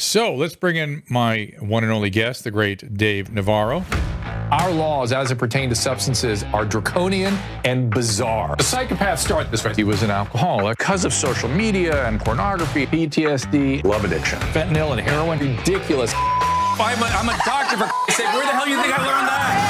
So let's bring in my one and only guest, the great Dave Navarro. Our laws, as it pertains to substances, are draconian and bizarre. The psychopaths start this way. He was an alcoholic because of social media and pornography, PTSD, love addiction, fentanyl and heroin. Ridiculous. I'm a, I'm a doctor, for sake. Where the hell do you think I learned that?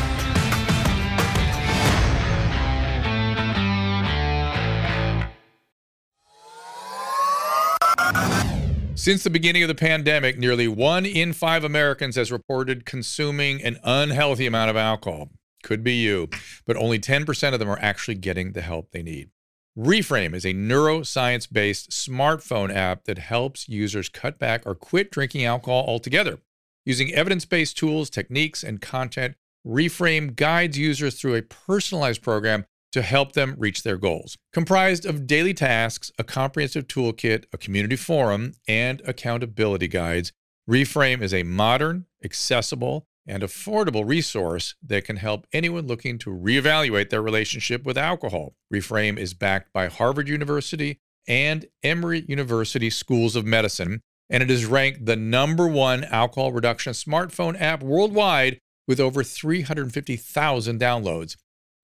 Since the beginning of the pandemic, nearly one in five Americans has reported consuming an unhealthy amount of alcohol. Could be you, but only 10% of them are actually getting the help they need. Reframe is a neuroscience based smartphone app that helps users cut back or quit drinking alcohol altogether. Using evidence based tools, techniques, and content, Reframe guides users through a personalized program to help them reach their goals. Comprised of daily tasks, a comprehensive toolkit, a community forum, and accountability guides, Reframe is a modern, accessible, and affordable resource that can help anyone looking to reevaluate their relationship with alcohol. Reframe is backed by Harvard University and Emory University Schools of Medicine, and it is ranked the number one alcohol reduction smartphone app worldwide with over 350,000 downloads.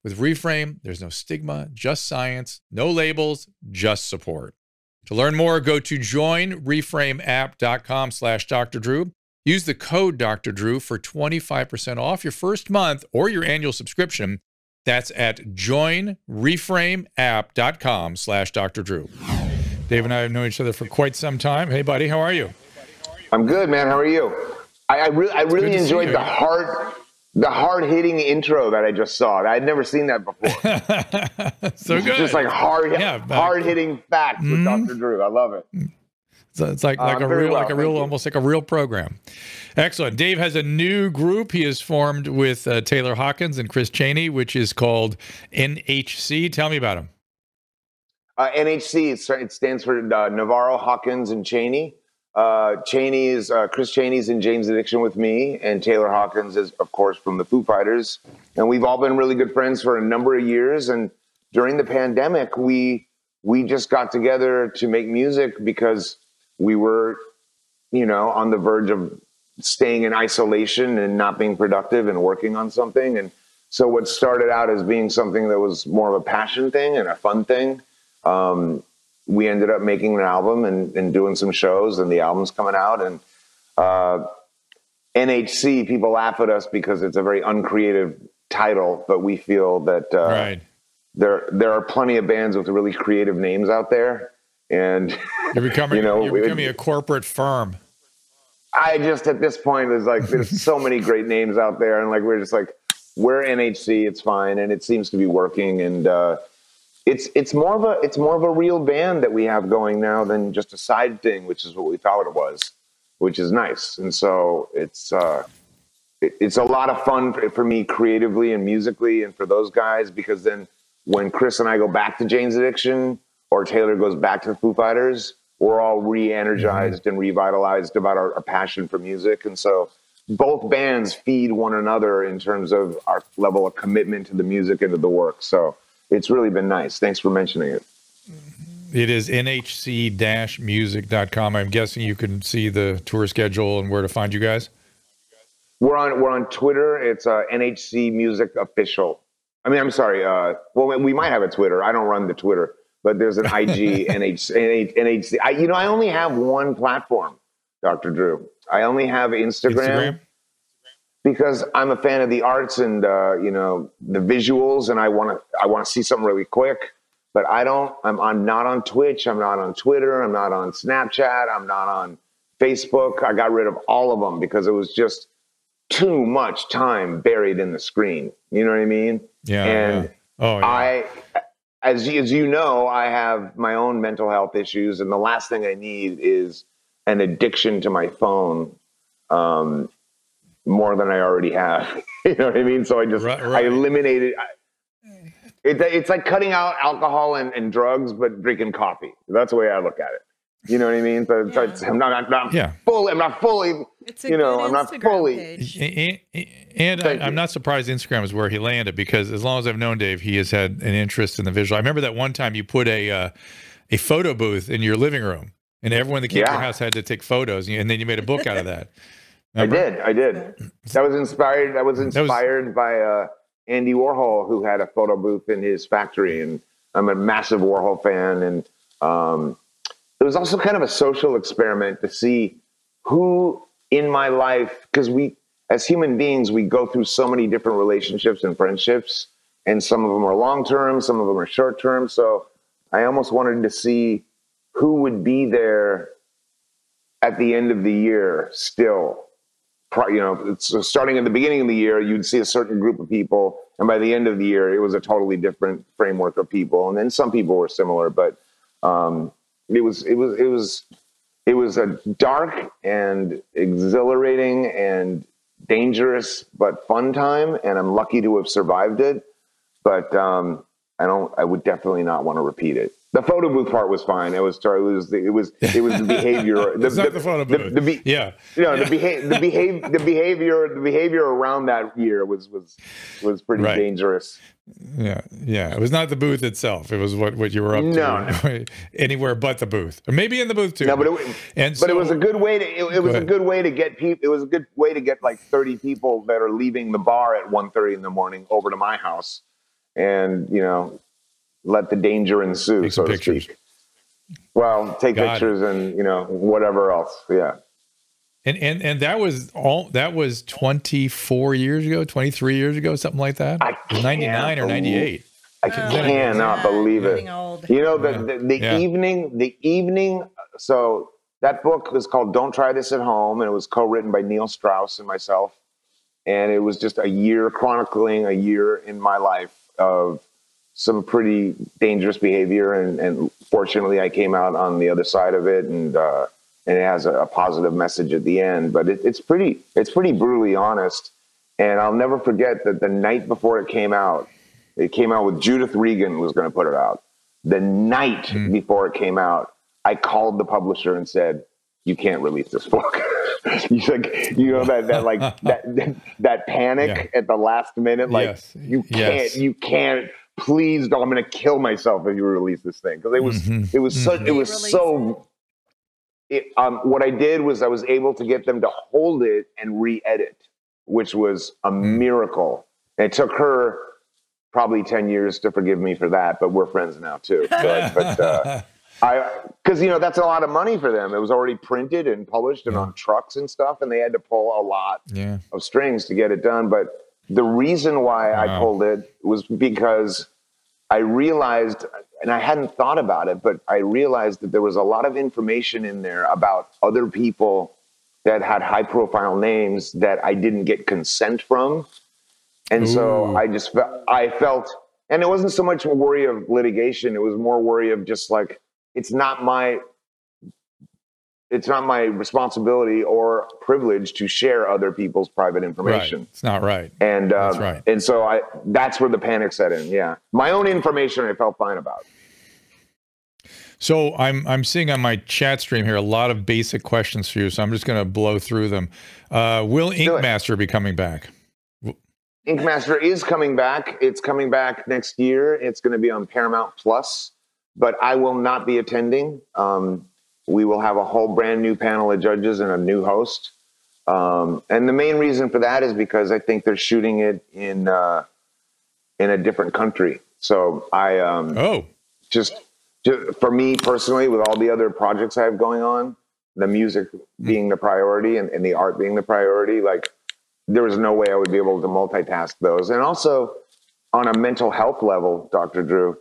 With Reframe, there's no stigma, just science, no labels, just support. To learn more, go to joinreframeapp.com slash Dr. Drew. Use the code Dr. Drew for 25% off your first month or your annual subscription. That's at joinreframeapp.com slash Dr. Drew. Dave and I have known each other for quite some time. Hey, buddy, how are you? I'm good, man. How are you? I, I, re- I really enjoyed the hard the hard hitting intro that I just saw. I'd never seen that before. so good. Just like hard yeah, hard hitting facts mm-hmm. with Dr. Drew. I love it. So it's like like uh, a real well, like a real almost like a real program. Excellent. Dave has a new group he has formed with uh, Taylor Hawkins and Chris Chaney, which is called NHC. Tell me about them. Uh, NHC it stands for uh, Navarro, Hawkins, and Chaney. Uh, Chaney's uh, Chris Chaney's in Jane's Addiction with me, and Taylor Hawkins is, of course, from the Foo Fighters, and we've all been really good friends for a number of years. And during the pandemic, we we just got together to make music because we were, you know, on the verge of staying in isolation and not being productive and working on something. And so, what started out as being something that was more of a passion thing and a fun thing. Um, we ended up making an album and, and doing some shows, and the album's coming out. And uh, NHC, people laugh at us because it's a very uncreative title, but we feel that uh, right. there there are plenty of bands with really creative names out there, and you're becoming you know you're becoming it, a corporate firm. I just at this point is like there's so many great names out there, and like we're just like we're NHC, it's fine, and it seems to be working, and. Uh, it's it's more of a it's more of a real band that we have going now than just a side thing, which is what we thought it was, which is nice. And so it's uh, it, it's a lot of fun for, for, me creatively and musically, and for those guys because then when Chris and I go back to Jane's Addiction or Taylor goes back to the Foo Fighters, we're all re-energized mm-hmm. and revitalized about our, our passion for music, and so both bands feed one another in terms of our level of commitment to the music and to the work. So it's really been nice. Thanks for mentioning it. It is nhc-music.com. I'm guessing you can see the tour schedule and where to find you guys. We're on we're on Twitter. It's uh, NHC Music Official. I mean, I'm sorry. Uh, well, we might have a Twitter. I don't run the Twitter, but there's an IG NHC. NHC. I, you know, I only have one platform, Dr. Drew. I only have Instagram. Instagram? Because I'm a fan of the arts and uh, you know the visuals, and I want to I want to see something really quick. But I don't. I'm, I'm not on Twitch. I'm not on Twitter. I'm not on Snapchat. I'm not on Facebook. I got rid of all of them because it was just too much time buried in the screen. You know what I mean? Yeah. And yeah. Oh, yeah. I, as as you know, I have my own mental health issues, and the last thing I need is an addiction to my phone. Um, more than I already have. you know what I mean? So I just right, right. I eliminated. I, It, it's like cutting out alcohol and, and drugs, but drinking coffee. That's the way I look at it. You know what I mean? So, so Yeah. it's, I'm not, I'm not Yeah. fully. I'm not fully. It's a You know, good I'm not fully- page. And, and I, I'm not surprised Instagram is where he landed because as long as I've known Dave, he has had an interest in the visual. I remember that one time you put a uh, a photo booth in your living room, and everyone that came to your house had to take photos, and then you made a book out of that. I did. I did. That was inspired. That was was- inspired by uh, Andy Warhol, who had a photo booth in his factory, and I'm a massive Warhol fan. And um, it was also kind of a social experiment to see who in my life, because we, as human beings, we go through so many different relationships and friendships, and some of them are long term, some of them are short term. So I almost wanted to see who would be there at the end of the year still you know, so starting at the beginning of the year, you'd see a certain group of people, and by the end of the year, it was a totally different framework of people. And then some people were similar, but um, it was it was it was it was a dark and exhilarating and dangerous but fun time, and I'm lucky to have survived it. But um, I don't. I would definitely not want to repeat it. The photo booth part was fine. It was. It was. The, it was. It was the behavior. The, It's not the photo booth. The, be- yeah. you know, the behavior, the behavior, the behavior, the behavior around that year was was was pretty Right. dangerous. Yeah, yeah. It was not the booth itself. It was what, what you were up No, to. Anywhere but the booth, or maybe in the booth too. No, but it, and but so, it was a good way to. It, it was a good way to get people. It was a good way to get like thirty people that are leaving the bar at 1.30 in the morning over to my house, and you know, let the danger ensue, Take so some to pictures. speak. Well, take Got it. pictures and you know whatever else. Yeah. and and and that was all. That was twenty four years ago, twenty three years ago, something like that. I Ninety nine or ninety eight. I Oh, cannot yeah, believe it. old. You know the Yeah. the, the Yeah. evening the evening. So that book was called "Don't Try This at Home," and it was co-written by Neil Strauss and myself. And it was just a year chronicling a year in my life of some pretty dangerous behavior, and, and fortunately, I came out on the other side of it, and uh, and it has a, a positive message at the end. But it, it's pretty it's pretty brutally honest. And I'll never forget that the night before it came out, it came out with Judith Regan was going to put it out. The night before it came out, I called the publisher and said, "You can't release this book." you like, you know that that like that that, panic at the last minute, like Yes. you can't, Yes. you can't. Please, don't. I'm going to kill myself if you release this thing because it was Mhm. it was such it was so. It, um, what I did was I was able to get them to hold it and re-edit, which was a Hmm. miracle. And it took her probably 10 years to forgive me for that, but we're friends now too. But, but uh, I, because you know that's a lot of money for them. It was already printed and published and on trucks and stuff, and they had to pull a lot yeah. of strings to get it done. But the reason why I pulled it was because I realized, and I hadn't thought about it, but I realized that there was a lot of information in there about other people that had high profile names that I didn't get consent from. And so I just felt, I felt, and it wasn't so much a worry of litigation. It was more worry of just like, it's not my, it's not my responsibility or privilege to share other people's private Right. information. It's not right. And um, That's right. And so I that's where the panic set in. Yeah, my own information I felt fine about. So I'm I'm seeing on my chat stream here a lot of basic questions for you. So I'm just going to blow through them. Uh, will. Ink Master be coming back? Ink Master is coming back. It's coming back next year. It's going to be on Paramount Plus, but I will not be attending. Um, we will have a whole brand new panel of judges and a new host. Um, and the main reason for that is because I think they're shooting it in uh, in a different country. So I um, Oh, just, ju- for me personally, with all the other projects I have going on, the music being the priority and, and the art being the priority, like there was no way I would be able to multitask those. And also on a mental health level, Dr. Drew,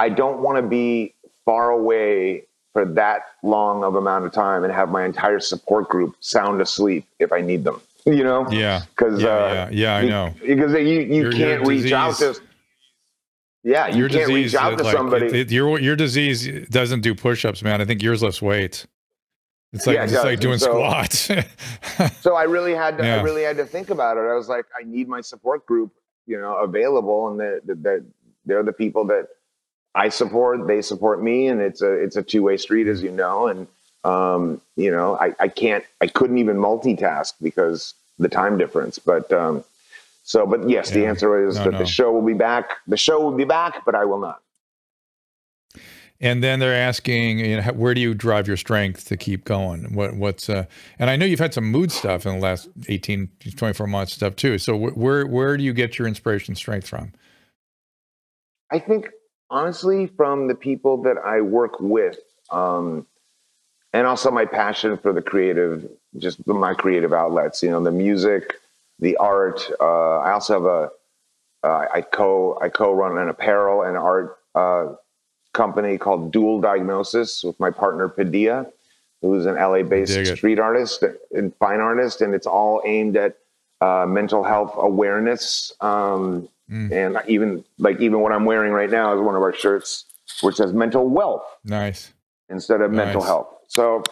I don't want to be far away for that long of amount of time and have my entire support group sound asleep if I need them. You know? yeah. Because Yeah, uh, yeah, yeah, I know. because you you Your- your can't reach out to. Yeah, you Your can't disease, reach out uh, to like, somebody. it- it- your your disease doesn't do push-ups, man. I think yours lifts weights. It's like Yeah, it it's like doing So- squats. So I really had to, Yeah. I really had to think about it. I was like, I need my support group, you know, available, and that that they're the people that I support. They support me, and it's a it's a two way street, as you know. And um, you know, I, I can't, I couldn't even multitask because the time difference. But um, so, but yes, yeah. the answer is no, that no. the show will be back. The show will be back, but I will not. And then they're asking, you know, where do you drive your strength to keep going? What, what's, uh, and I know you've had some mood stuff in the last 18, 24 months stuff too. So where, where do you get your inspiration strength from? I think honestly from the people that I work with, um, and also my passion for the creative, just my creative outlets, you know, the music, the art. Uh, I also have a, uh, I co, I co-run an apparel and art, uh, company called Duel Diagnosis with my partner Padilla, who's an LA-based street artist and fine artist, and it's all aimed at uh, mental health awareness. Um, mm. And even like even what I'm wearing right now is one of our shirts, which says mental wealth. Nice. Instead of nice. mental health. So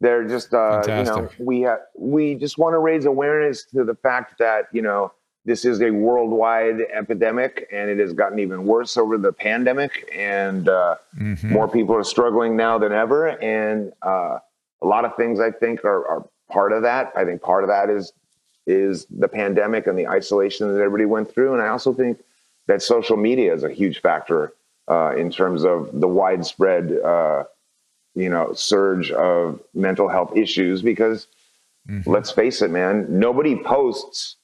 they're just uh, you know we ha- we just want to raise awareness to the fact that you know this is a worldwide epidemic and it has gotten even worse over the pandemic and uh, mm-hmm. more people are struggling now than ever and uh, a lot of things i think are, are, part of that i think part of that is is the pandemic and the isolation that everybody went through and i also think that social media is a huge factor uh, in terms of the widespread uh, you know surge of mental health issues because mm-hmm. let's face it man nobody posts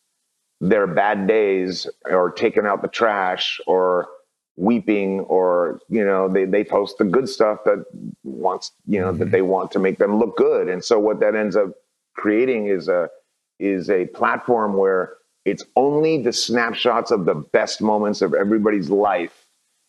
their bad days or taking out the trash or weeping or you know they, they post the good stuff that wants you know mm-hmm. that they want to make them look good and so what that ends up creating is a is a platform where it's only the snapshots of the best moments of everybody's life.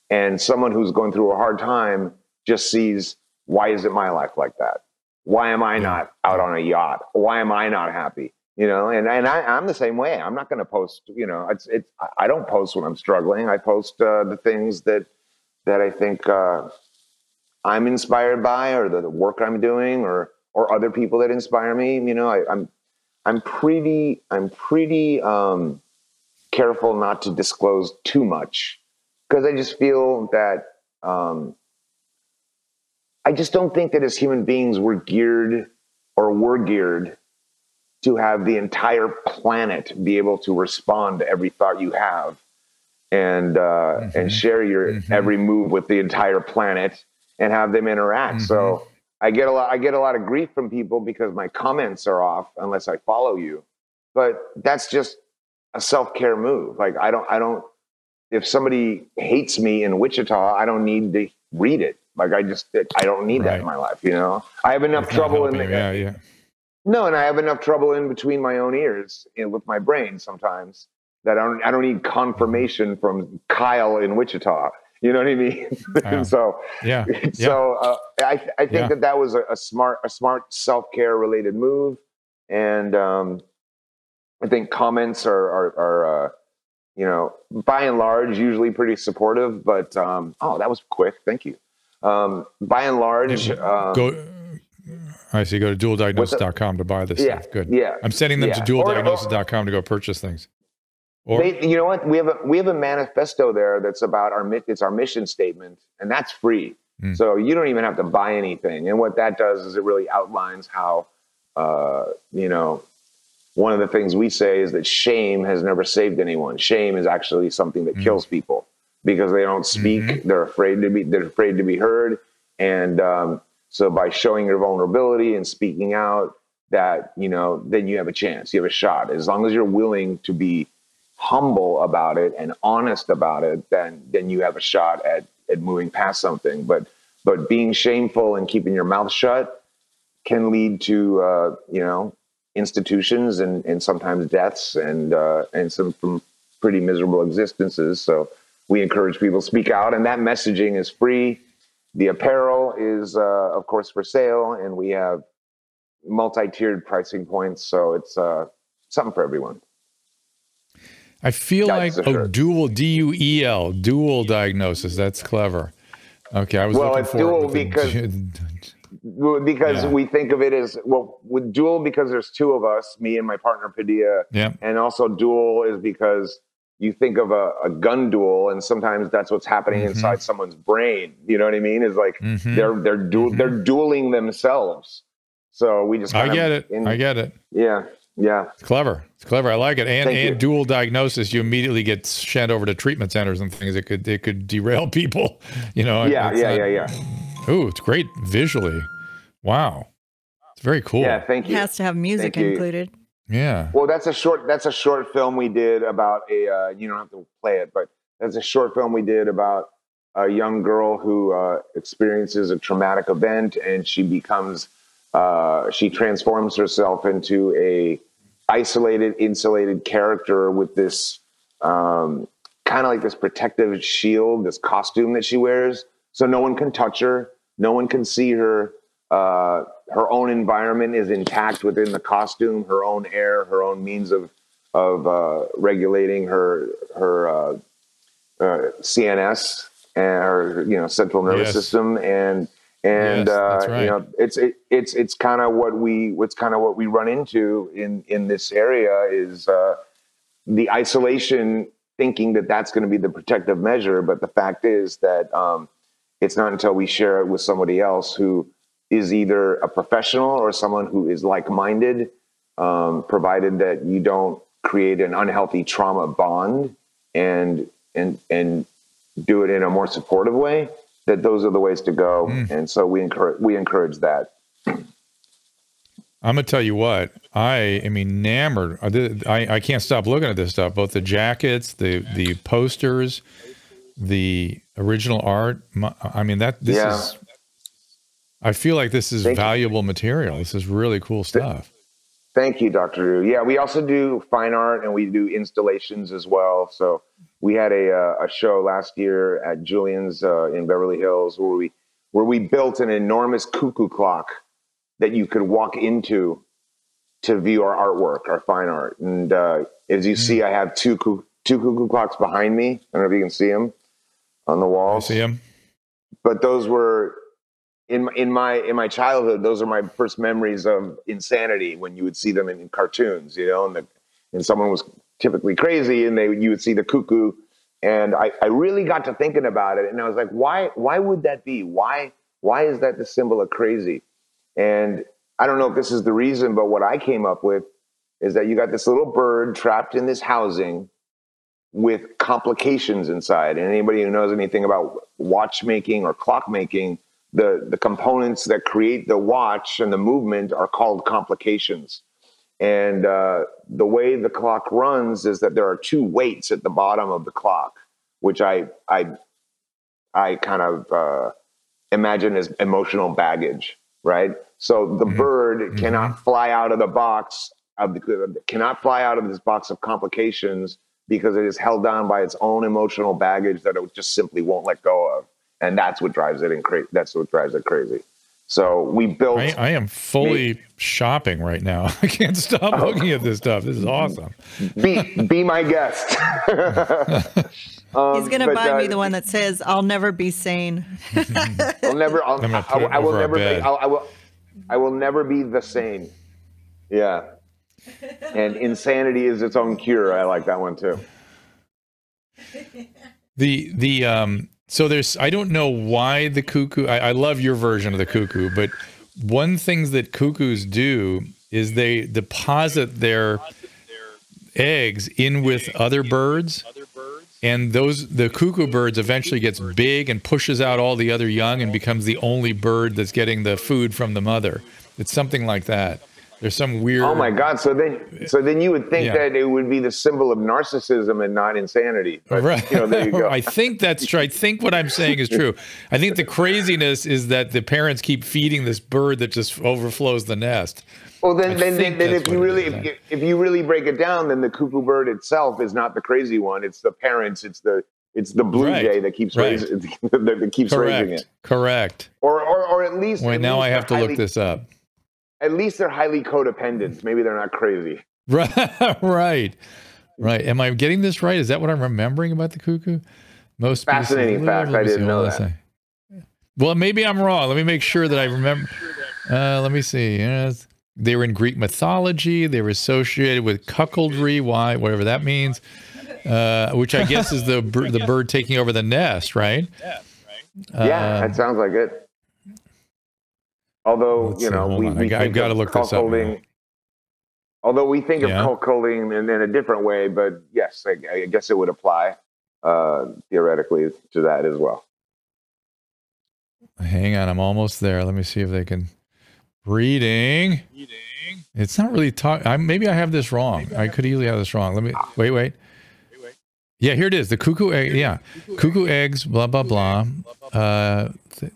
And someone who's going through a hard time just sees why is it my life like that? Why am i not out on a yacht? Why am i not happy? You know and, and I, am the same way. I'm not going to post you know it's it's i don't post when i'm struggling. I post uh, the things that that i think uh, i'm inspired by or the, the, work i'm doing or or other people that inspire me. You know I, am I'm, pretty i'm pretty um, careful not to disclose too much because i just feel that um, i just don't think that as human beings we're geared or we're geared to have the entire planet be able to respond to every thought you have and uh, mm-hmm. and share your mm-hmm. every move with the entire planet and have them interact. Mm-hmm. So I get a lot I get a lot of grief from people because my comments are off unless I follow you. But that's just a self-care move. Like I don't I don't if somebody hates me in Wichita, I don't need to read it. Like I just I don't need right. that in my life, you know. I have enough trouble in the, yeah, yeah. No, and I have enough trouble in between my own ears you know, with my brain sometimes that I don't, I don't need confirmation from Kyle in Wichita. You know what I mean? So yeah. So uh, I I think yeah. that that was a, a, smart a smart self care related move, and um, I think comments are are, are uh, you know by and large usually pretty supportive. But um, oh, that was quick. Thank you. Um, by and large, um, go I see. Go to dueldiagnosis.com to buy this yeah, stuff. Good. Yeah. I'm sending them yeah. to dueldiagnosis.com to go purchase things. Or, they, you know what? We have a we have a manifesto there that's about our it's our mission statement, and that's free. Mm. So you don't even have to buy anything. And what that does is it really outlines how, uh, you know, one of the things we say is that shame has never saved anyone. Shame is actually something that mm. kills people because they don't speak. Mm-hmm. They're afraid to be. They're afraid to be heard, and um, so by showing your vulnerability and speaking out, that you know, then you have a chance. You have a shot. As long as you're willing to be humble about it and honest about it, then then you have a shot at at moving past something. But but being shameful and keeping your mouth shut can lead to uh, you know institutions and and sometimes deaths and uh, and some, pretty miserable existences. So we encourage people to speak out, and that messaging is free. The apparel is, uh, of course, for sale, and we have multi-tiered pricing points, so it's uh, something for everyone. I feel like oh, dual D U E L duel diagnosis. That's clever. Okay, I was well. It's dual because because yeah. we think of it as well with dual because there's two of us, me and my partner Padilla. Yeah, and also dual is because you think of a, a gun duel, and sometimes that's what's happening Mhm. inside someone's brain. You know what I mean? Is like Mhm. they're they're du- Mhm. they're dueling themselves. So we just I get it. in- I get it. yeah, yeah. It's clever. It's clever. I like it. And Thank and you. dual diagnosis, you immediately get sent over to treatment centers and things. It could it could derail people. You know. Yeah, yeah, not- yeah, yeah. Ooh, it's great visually. Wow. It's very cool. Yeah, thank you. It has to have music Thank you. included. Yeah. Well, that's a short. That's a short film we did about a. Uh, you don't have to play it, but that's a short film we did about a young girl who uh, experiences a traumatic event, and she becomes. Uh, she transforms herself into a isolated, insulated character with this um, kind of like this protective shield, this costume that she wears, so no one can touch her, no one can see her. Uh, her own environment is intact within the costume, her own air, her own means of of uh, regulating her her uh, uh, CNS and her you know central nervous Yes. system and and Yes, uh, right. you know it's it, it's it's kind of what we what's kind of what we run into in in this area is uh, the isolation thinking that that's going to be the protective measure but the fact is that um, it's not until we share it with somebody else who is either a professional or someone who is like-minded um, provided that you don't create an unhealthy trauma bond and and and do it in a more supportive way that those are the ways to go Mm. and so we encourage we encourage that I'm gonna tell you what I am enamored. I, did- I I can't stop looking at this stuff. Both the jackets, the the posters, the original art. I mean that this Yeah. is. I feel like this is Thank you. valuable material. This is really cool stuff. Thank you, Dr. Drew. Yeah, we also do fine art and we do installations as well. So we had a uh, a show last year at Julien's uh, in Beverly Hills where we where we built an enormous cuckoo clock that you could walk into to view our artwork, our fine art. And uh, as you see, I have two two cuckoo clocks behind me. I don't know if you can see them on the wall. I see them. but those were in in my in my childhood those are my first memories of insanity when you would see them in, cartoons you know and the and someone was typically crazy and they you would see the cuckoo and I, I really got to thinking about it and I was like why why would that be why why is that the symbol of crazy and I don't know if this is the reason but what I came up with is that you got this little bird trapped in this housing with complications inside. And anybody who knows anything about watchmaking or clockmaking, the, the components that create the watch and the movement are called complications. And uh, the way the clock runs is that there are two weights at the bottom of the clock, which I I I kind of uh, imagine as emotional baggage, right? So the Mhm. bird cannot fly out of the box of the, cannot fly out of this box of complications because it is held down by its own emotional baggage that it just simply won't let go of, and that's what drives it in cra- That's what drives it crazy. So we built. I, I am fully shopping right now. I can't stop Oh. looking at this stuff. This is awesome. be be my guest. Um, He's gonna but, buy me uh, the one that says "I'll never be sane." I'll never. I'll, I'm gonna I, I will never. Be. I'll, I will. I will never be the same. Yeah. And insanity is its own cure. I like that one too. The the um so there's I don't know why the cuckoo I, I love your version of the cuckoo, but one things that cuckoos do is they deposit their eggs in with other birds and those the cuckoo birds eventually gets big and pushes out all the other young and becomes the only bird that's getting the food from the mother. It's something like that there's some oh weird Oh my God! So then, so then you would think Yeah. that it would be the symbol of narcissism and not insanity. But, right. You know, there you go. I think that's true. I think what I'm saying is true. I think the craziness is that the parents keep feeding this bird that just overflows the nest. Well, then, I then, then, then if you really, if, you- if you really break it down, then the cuckoo bird itself is not the crazy one. It's the parents. It's the it's the blue Right. jay that keeps Right. raising that, that keeps raising Correct. it, Correct. or or, or at least. Wait, at now least I have to look this up. At least they're highly codependent. Maybe they're not crazy. Right. Right. Right. Am I getting this right? Is that what I'm remembering about the cuckoo? Most species- Fascinating fact. let I didn't know what did I say? Well, maybe I'm wrong. Let me make sure that I remember. Uh, let me see. Yes. They were in Greek mythology. They were associated with cuckoldry. Why? Whatever that means. uh, which I guess is the bir- the bird taking over the nest, right? yeah, Uh, that sounds like it. Although Let's you know, hold we, we I've think gotta of look this up now. Although we think Yeah. of cuckolding in, in a different way, but yes, I, I guess it would apply uh, theoretically to that as well. hang on, I'm almost there. Let me see if they can. Breeding. It's not really talk. I maybe I have this wrong. I could easily have this wrong. Let me wait. Wait. Yeah, here it is. The cuckoo egg. Yeah, cuckoo eggs. Blah blah blah. Uh, th-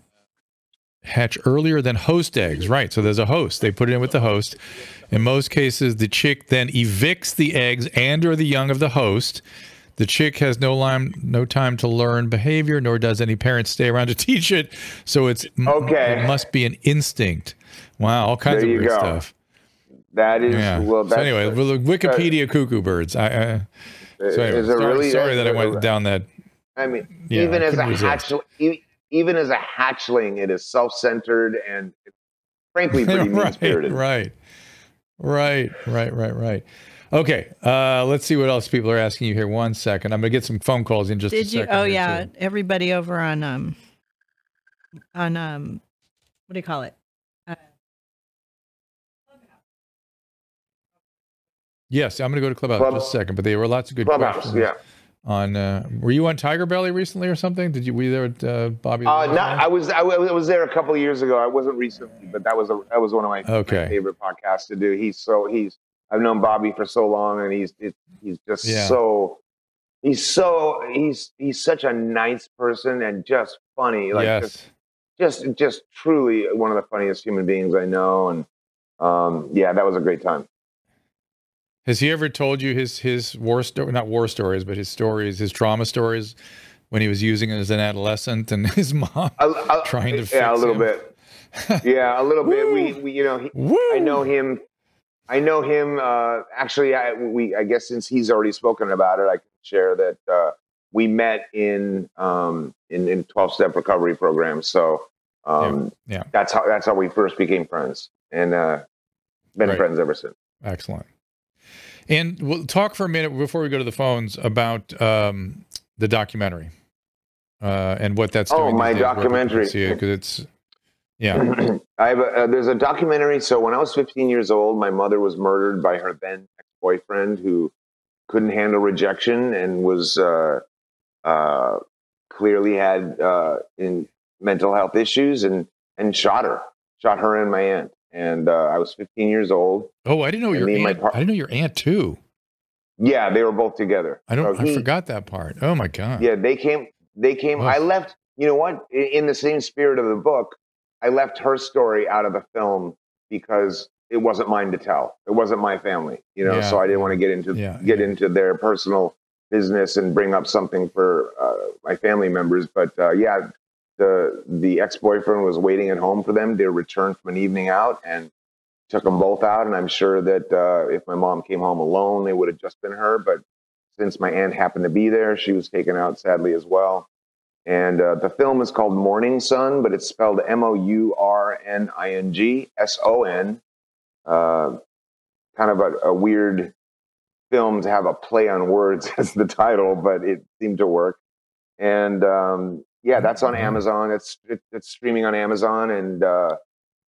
hatch earlier than host eggs. Right. So there's a host. They put it in with the host. In most cases, the chick then evicts the eggs and or the young of the host. The chick has no time, no time to learn behavior, nor does any parent stay around to teach it. So it's Okay. It must be an instinct. Wow, all kinds There of you weird go. stuff. That is Yeah. well. so anyway, the Wikipedia cuckoo birds. I, I so anyway, sorry, really sorry that I went down that. I mean, Yeah, even I as a hatchling, even as a hatchling, it is self-centered and frankly pretty right, mean-spirited. right, right, right, right, right. Okay, uh, let's see what else people are asking you here. One second, I'm gonna get some phone calls in just a Did you? Oh yeah, too. everybody over on um on um what do you call it? Uh, Yes, I'm gonna go to Clubhouse Club- in just a second, but there were lots of good Clubhouse, questions. yeah. On, uh, were you on TigerBelly recently or something? Did you? Were you there at uh, Bobby? Uh. I was I was I was there a couple of years ago. I wasn't recently, but that was a that was one of my, my favorite podcasts to do. He's so he's I've known Bobby for so long, and he's it, he's just Yeah. so he's so he's he's such a nice person and just funny. Like yes. just, just just truly one of the funniest human beings I know. And um, yeah, that was a great time. Has he ever told you his his war story? Not war stories, but his stories, his trauma stories, when he was using it as an adolescent and his mom A- a- trying to yeah, a little him. bit. Yeah, a little bit. We, we you know he, I know him. I know him. Uh, actually, I, we I guess since he's already spoken about it, I can share that uh, we met in um, in in twelve step recovery program. So um, Yeah, yeah. that's how that's how we first became friends, and uh, been Right. friends ever since. Excellent. And we'll talk for a minute before we go to the phones about um, the documentary uh, and what that's Oh, doing. these my days, where people can documentary. Because it's yeah. I have a, uh, there's a documentary. So when I was 15 years old, my mother was murdered by her then ex-boyfriend who couldn't handle rejection and was uh, uh, clearly had uh, in mental health issues and and shot her, shot her and my aunt. And uh, I was 15 years old. Oh, I didn't know your aunt. par- I didn't know your aunt too. Yeah, they were both together. I don't. So I he- forgot that part. Oh my god. Yeah, they came. They came. I left. You know what? In, the same spirit of the book, I left her story out of the film because it wasn't mine to tell. It wasn't my family. You know, Yeah, so I didn't want to get into Yeah, get yeah. into their personal business and bring up something for uh, my family members. But uh, yeah, the the ex boyfriend was waiting at home for them. They returned from an evening out and took them both out. And I'm sure that uh, if my mom came home alone, they would have just been her. But since my aunt happened to be there, she was taken out sadly as well. And uh, the film is called Morning Sun, but it's spelled M O U R N I N G S O N. Uh, kind of a, a weird film to have a play on words as the title, but it seemed to work. And um, yeah, that's on Mhm. Amazon. It's it, it's streaming on Amazon and uh,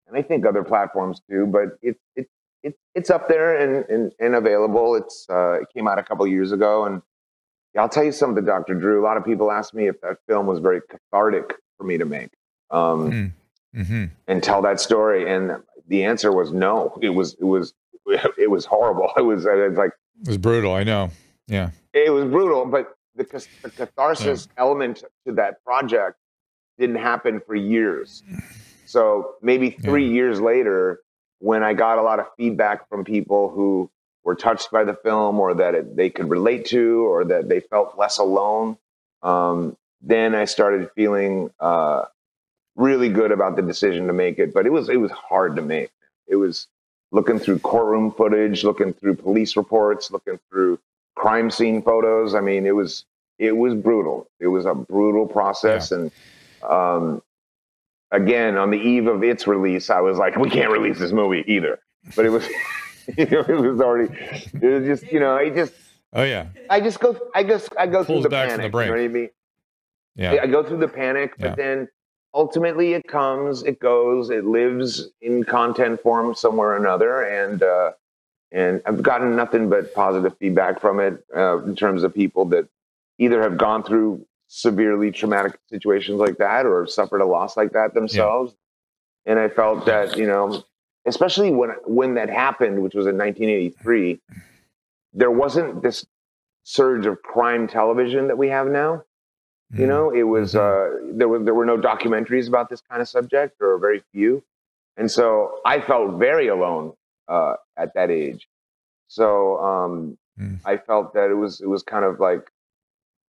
and I think other platforms too. But it it, it it's up there and, and, and available. It's uh, it came out a couple years ago, and yeah, I'll tell you something, Dr. Drew. A lot of people ask me if that film was very cathartic for me to make um, hmm and tell that story, and the answer was no. It was it was it was horrible. It was, it was like It was brutal. I know. Yeah. it was brutal, but the, the catharsis element to that project didn't happen for years. So maybe three years later, when I got a lot of feedback from people who were touched by the film or that it, they could relate to or that they felt less alone, um, then I started feeling uh, really good about the decision to make it. But it was it was hard to make. It was looking through courtroom footage, looking through police reports, looking through crime scene photos. I mean, it was it was brutal. It was a brutal process, and um, again, on the eve of its release, I was like, we can't release this movie either. But it was it was already it was just you know I just Oh yeah. I just go. I guess I go through the back panic. the you know what I mean? Yeah. I go through the panic, but Yeah. then ultimately it comes, it goes, it lives in content form somewhere or another, and uh, and I've gotten nothing but positive feedback from it uh, in terms of people that either have gone through severely traumatic situations like that or have suffered a loss like that themselves. And I felt that you know, especially when when that happened, which was in 1983, there wasn't this surge of crime television that we have now. You Mm. know, it was uh, there were there were no documentaries about this kind of subject, or very few, and so I felt very alone uh, at that age. So um, Mm. I felt that it was it was kind of like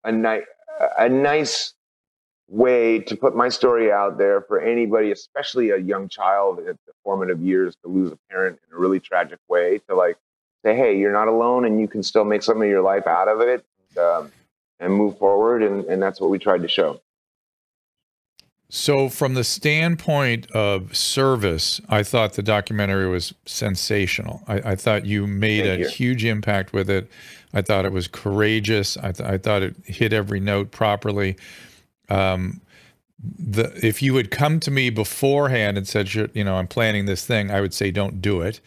a nice a nice way to put my story out there for anybody, especially a young child at the formative years, to lose a parent in a really tragic way. To like say, hey, you're not alone, and you can still make something of your life out of it. Um, and move forward, and, and that's what we tried to show. So, from the standpoint of service, I thought the documentary was sensational. I, I thought you made Thank a you. huge impact with it. I thought it was courageous. I, th- I thought it hit every note properly. Um, the if you had come to me beforehand and said, you know, I'm planning this thing, I would say, don't do it,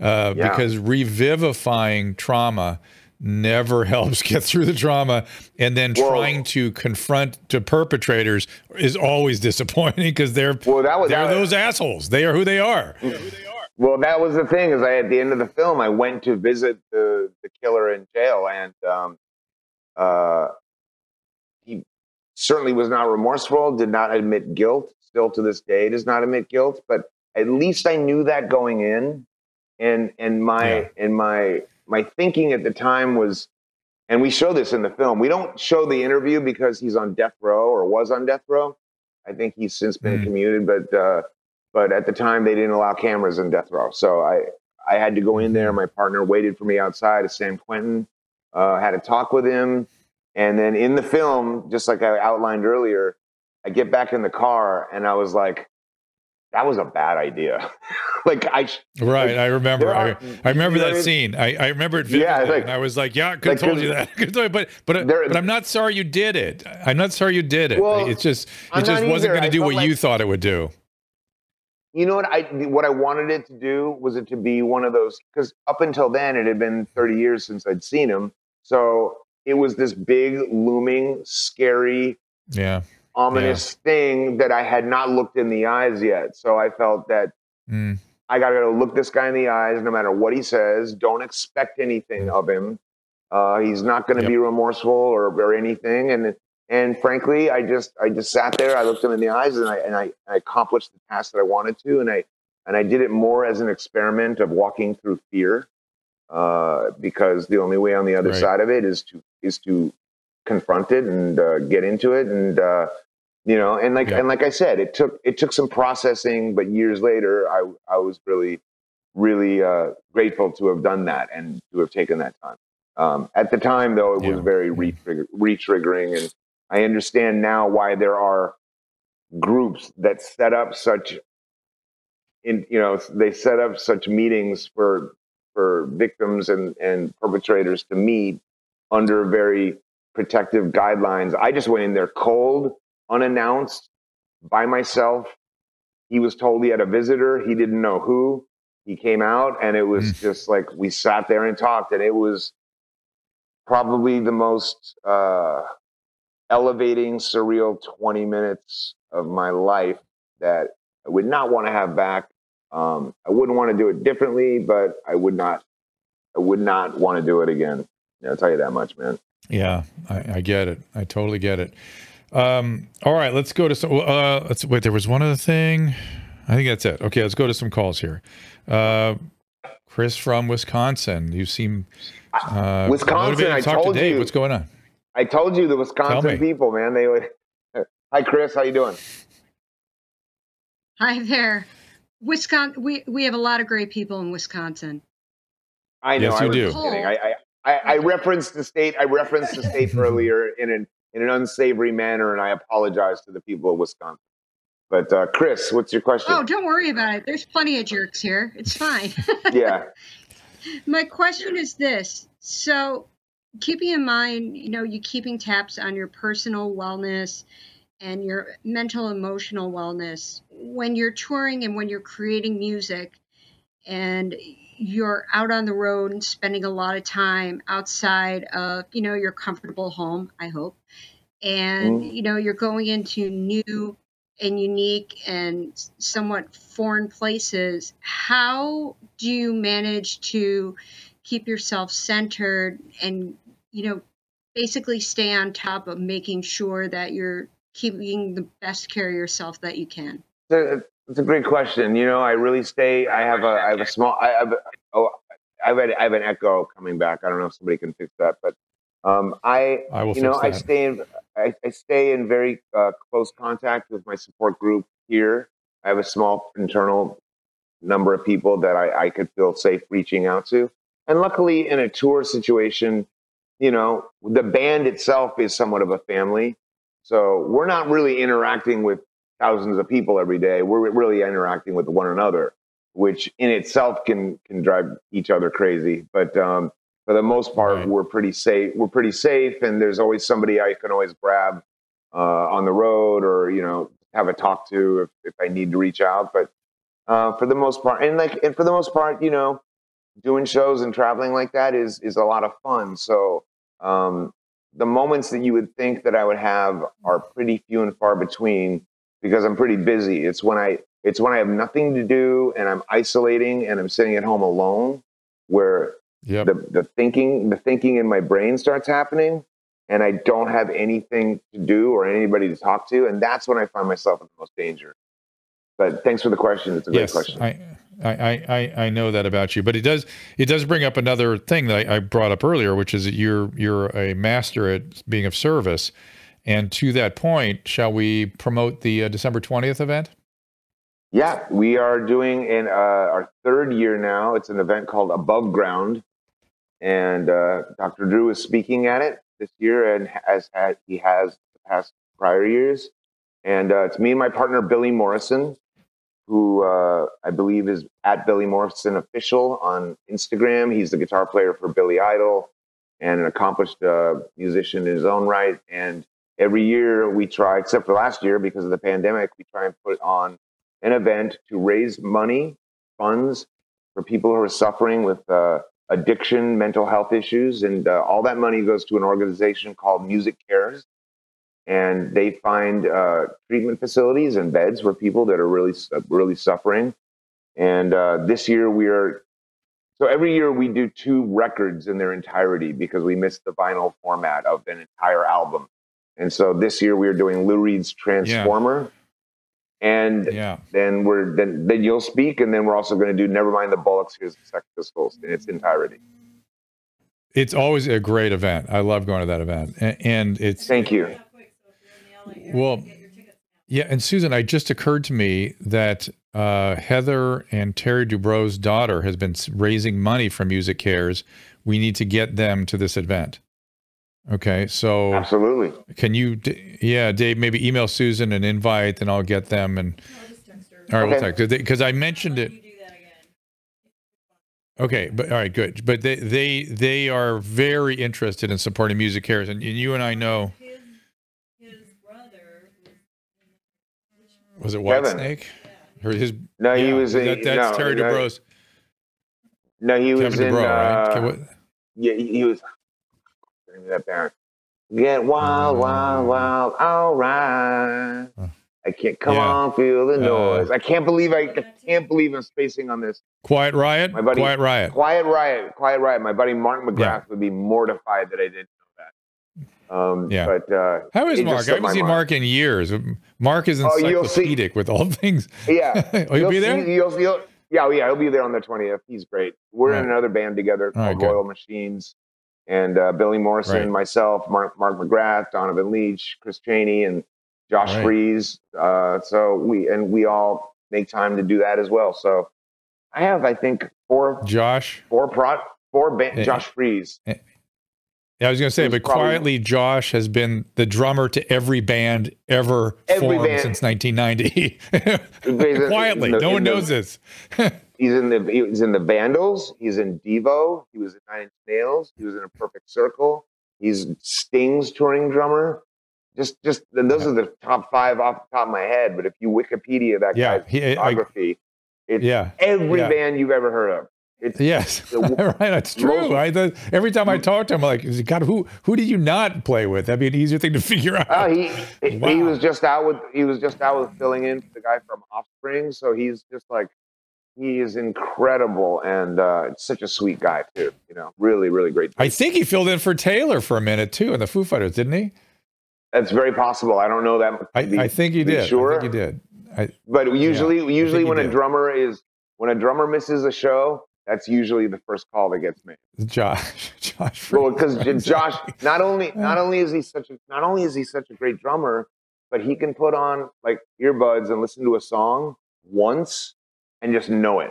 uh, Yeah. because revivifying trauma never helps get through the trauma, and then Well- trying to confront to perpetrators is always disappointing because they're Well, that was they're that- those assholes. They are who they are. Well, that was the thing. Is I at the end of the film, I went to visit the the killer in jail, and um, uh, he certainly was not remorseful. Did not admit guilt. Still to this day, does not admit guilt. But at least I knew that going in, and and my Yeah. and my my thinking at the time was, and we show this in the film. We don't show the interview because he's on death row or was on death row. I think he's since been Mm. commuted, but. Uh, but at the time they didn't allow cameras in death row so i i had to go in there my partner waited for me outside at san quentin uh, had a talk with him and then in the film just like i outlined earlier i get back in the car and i was like that was a bad idea like i Right, I remember. there I, I remember that scene. I, I remember it vividly, Yeah, like- and I was like, "Yeah, I could like, have told you that." I could've told you, but but uh, there- but I'm not sorry you did it. I'm not sorry you did it. Well, it's just I'm it just wasn't going to do what you thought it would do. you know what I what I wanted it to do was it to be one of those because up until then it had been 30 years since I'd seen him, so it was this big looming, scary, Yeah. Ominous thing that I had not looked in the eyes yet. So I felt that Mm. I got to look this guy in the eyes, no matter what he says. Don't expect anything of him. Uh, he's not going to Yep. be remorseful or, or anything. And and frankly, I just I just sat there. I looked him in the eyes, and I and I, I accomplished the task that I wanted to. And I and I did it more as an experiment of walking through fear, uh, because the only way on the other Right. side of it is to is to confront it and uh, get into it and. You know and like Yeah. and like i said it took it took some processing but years later i i was really really uh grateful to have done that and to have taken that time um at the time though it Yeah. was very re-trigger, re-triggering and i understand now why there are groups that set up such in you know they set up such meetings for for victims and and perpetrators to meet under very protective guidelines i just went in there cold unannounced by myself. He was told he had a visitor. He didn't know who. He came out, and it was Mm. just like we sat there and talked, and it was probably the most uh, elevating, surreal 20 minutes of my life that I would not want to have back. Um, I wouldn't want to do it differently, but I would not. I would not want to do it again. I'll tell you that much, man. Yeah, I, I get it. I totally get it. Um, all right, let's go to some. Uh, let's wait. There was one other thing. I think that's it. Okay, let's go to some calls here. Uh, Chris from Wisconsin. You seem uh, Wisconsin, motivated to I talk told to Dave. you. What's going on? I told you the Wisconsin people, man. They would. Hi, Chris. How you doing? Hi there. Wisconsin, we, we have a lot of great people in Wisconsin. I know. Yes, I you was do. I, I, I, I referenced the state. I referenced the state earlier in an in an unsavory manner, and I apologize to the people of Wisconsin. But uh, Chris, what's your question? Oh, don't worry about it. There's plenty of jerks here. It's fine. yeah. My question is this. So, keeping in mind, you know, you keeping tabs on your personal wellness and your mental emotional wellness when you're touring and when you're creating music and you're out on the road and spending a lot of time outside of you know your comfortable home i hope. And Mm. you know you're going into new and unique and somewhat foreign places. How do you manage to keep yourself centered and you know basically stay on top of making sure that you're keeping the best care of yourself that you can it's a great question. You know, I really stay. I have a I have a small. I have A, oh I have, a, I have an echo coming back. I don't know if somebody can fix that, but um, I I will you know I stay in I, I stay in very uh, close contact with my support group here. I have a small internal number of people that I, I could feel safe reaching out to, and luckily in a tour situation, you know, the band itself is somewhat of a family, so we're not really interacting with thousands of people every day. We're really interacting with one another, which in itself can can drive each other crazy. But um, for the most part, Right. we're pretty safe. We're pretty safe, and there's always somebody I can always grab uh, on the road, or you know, have a talk to if, if I need to reach out. But uh, for the most part, and like, and for the most part, you know, doing shows and traveling like that is is a lot of fun. So um, the moments that you would think that I would have are pretty few and far between because I'm pretty busy. It's when I it's when I have nothing to do and I'm isolating and I'm sitting at home alone where Yep. the, the thinking the thinking in my brain starts happening and I don't have anything to do or anybody to talk to and that's when I find myself in the most danger. But thanks for the question. It's a great yes, question. I, I, I, I know that about you, but it does it does bring up another thing that I, I brought up earlier, which is that you're you're a master at being of service. And to that point, shall we promote the uh, December twentieth event? Yeah, we are doing in uh, our third year now. It's an event called Above Ground, and uh, Dr. Drew is speaking at it this year, and as he has the past prior years. And uh, it's me and my partner Billy Morrison, who uh, I believe is at Billy Morrison official on Instagram. He's the guitar player for Billy Idol and an accomplished uh, musician in his own right. And every year we try, except for last year because of the pandemic, we try and put on an event to raise money, funds for people who are suffering with uh, addiction, mental health issues, and uh, all that money goes to an organization called Music Cares, and they find uh, treatment facilities and beds for people that are really, really suffering. And uh, this year we are. So every year we do two records in their entirety because we missed the vinyl format of an entire album. And so this year we are doing Lou Reed's Transformer. And Yeah. then we're then then you'll speak, and then we're also going to do Never Mind the Bollocks. Here's the Sex Pistols in its entirety. It's always a great event. I love going to that event, A- and it's Thank you. well, yeah. And Susan, it just occurred to me that uh, Heather and Terry Dubrows' daughter has been raising money for MusiCares. We need to get them to this event. Okay, so Absolutely. can you, yeah, Dave, maybe email Susan an invite, and I'll get them. And all right, we'll Okay. text because I mentioned it. Okay, but all right, good. But they they they are very interested in supporting MusiCares, and, and you and I know. His, his brother was it Kevin. Whitesnake? Or his No, he was. in- that, that's no, Terry no, Dubrows. No, he was Kevin in. Dubrow, right? uh, Okay, what- Yeah, he, he was. That band. Get wild, wild, wild. All right. Uh, I can't come yeah. on, feel the Uh, noise. I can't believe I, I can't believe I'm spacing on this. Quiet Riot. My buddy- Quiet Riot. Quiet Riot, Quiet Riot. My buddy Mark McGrath Yeah. would be mortified that I didn't know that. Um, Yeah. But uh, How is Mark? I haven't seen mind. Mark in years. Mark is Oh, you'll see. with all things. yeah, oh, you'll be see- there. You'll, you'll, yeah, oh, yeah, he'll be there on the twentieth. He's great. We're Right. in another band together called good. Royal Machines, and uh, Billy Morrison, Right. myself, Mark, Mark McGrath, Donovan Leitch, Chris Chaney, and Josh Right. Freese. Uh, so we and we all make time to do that as well. So I have, I think, four Josh. four pro four Eh, Josh eh, Yeah, I was going to say, but probably- quietly, Josh has been the drummer to every band ever Every formed band. since 1990. Quietly, the- no one the- knows this. He's in the he's in the Vandals. He's in Devo. He was in Nine Inch Nails. He was in a Perfect Circle. He's Sting's touring drummer. Just just and those are the top five off the top of my head. But if you Wikipedia that Yeah, guy's he- I- biography, it's yeah. every yeah. band you've ever heard of. It's Yes, The right. That's true. I thought, every time I talk to him, I'm like, God, who who did you not play with? That'd be an easier thing to figure out. Oh, he he was just out with he was just out with filling in for the guy from Offspring. So he's just like he is incredible and uh, such a sweet guy too. You know, really, really great. I think he filled in for Taylor for a minute too in the Foo Fighters, didn't he? That's very possible. I don't know that. I, be- I think he did. Sure, I think he did. I, but usually, usually he when a did. drummer is when a drummer misses a show, that's usually the first call that gets made. Josh, Josh, Well, because. Josh, not only not only is he such a not only is he such a great drummer, but he can put on like earbuds and listen to a song once and just know it.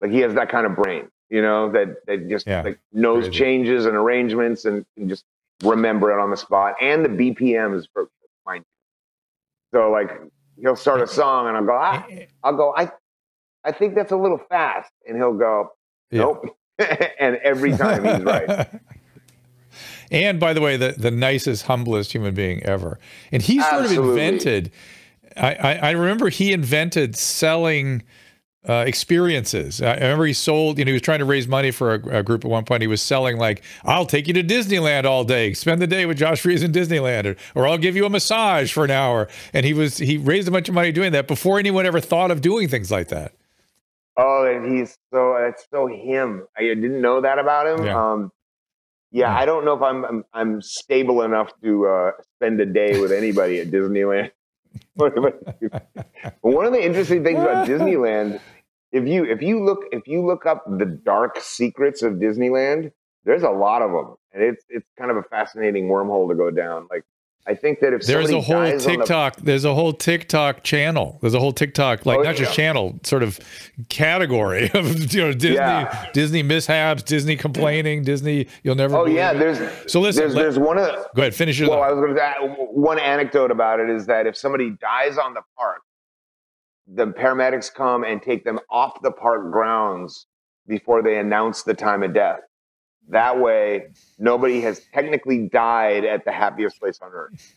Like he has that kind of brain, you know, that that just Yeah. like knows Crazy. changes and arrangements and can just remember it on the spot. And the BPMs for mine. So like he'll start a song and I'll go, ah, I'll go, I I think that's a little fast, and he'll go, Yeah. nope. and every time he's right. and by the way, the, the nicest, humblest human being ever. And he sort Absolutely. of invented. I, I, I remember he invented selling uh, experiences. I I remember he sold. You know, he was trying to raise money for a, a group at one point. He was selling like, "I'll take you to Disneyland all day. Spend the day with Josh Freese in Disneyland, or, or I'll give you a massage for an hour." And he was he raised a bunch of money doing that before anyone ever thought of doing things like that. Oh, and he's so it's so him. I didn't know that about him. Yeah. Um, yeah, Yeah. I don't know if I'm I'm, I'm stable enough to uh, spend a day with anybody at Disneyland. But one of the interesting things about Disneyland, if you if you look if you look up the dark secrets of Disneyland, there's a lot of them, and it's it's kind of a fascinating wormhole to go down. Like I think that if There's a whole on the- TikTok. There's a whole TikTok channel. There's a whole TikTok, like Oh, not just channel, sort of category of you know Disney, Yeah. Disney mishaps, Disney complaining, Disney. You'll never. oh yeah, it. there's So listen, there's, let- there's one of go ahead, finish it. Well. I was going to say one anecdote about it is that if somebody dies on the park, the paramedics come and take them off the park grounds before they announce the time of death. That way, nobody has technically died at the happiest place on earth.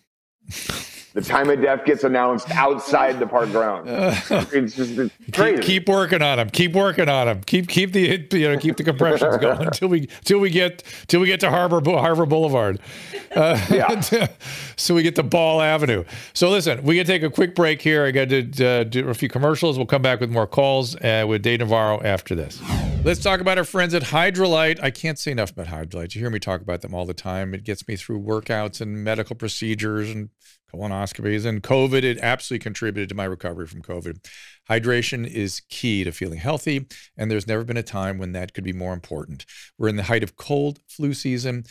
The time of death gets announced outside the park grounds. It's just it's crazy. keep, keep working on them. Keep working on them. Keep keep the you know keep the compressions going until we till we get till we get to Harbor Harbor Boulevard. Uh, Yeah. so we get to Ball Avenue. So listen, we can take a quick break here. I got to uh, do a few commercials. We'll come back with more calls uh, with Dave Navarro after this. Let's talk about our friends at Hydralyte. I can't say enough about Hydralyte. You hear me talk about them all the time. It gets me through workouts and medical procedures and colonoscopies and COVID. It absolutely contributed to my recovery from COVID. Hydration is key to feeling healthy, and there's never been a time when that could be more important. We're in the height of cold flu season.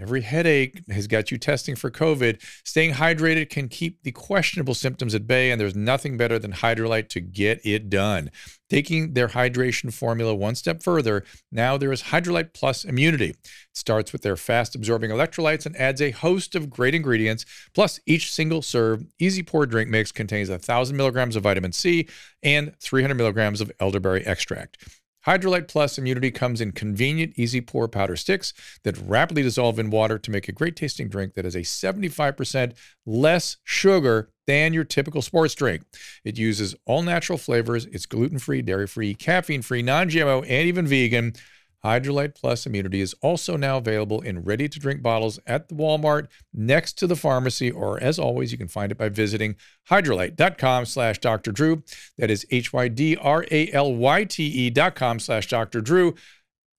Every headache has got you testing for COVID. Staying hydrated can keep the questionable symptoms at bay, and there's nothing better than Hydralyte to get it done. Taking their hydration formula one step further, now there is Hydralyte Plus Immunity. It starts with their fast absorbing electrolytes and adds a host of great ingredients. Plus, each single serve, easy pour drink mix contains 1,000 milligrams of vitamin C and 300 milligrams of elderberry extract. Hydralyte Plus Immunity comes in convenient, easy pour powder sticks that rapidly dissolve in water to make a great tasting drink that has a 75% less sugar than your typical sports drink. It uses all natural flavors. It's gluten free, dairy free, caffeine free, non GMO, and even vegan. Hydralyte Plus Immunity is also now available in ready to drink bottles at the Walmart next to the pharmacy, or as always, you can find it by visiting hydralyte.com slash Dr. Drew. That is H Y D R A L Y T E dot com slash Dr. Drew.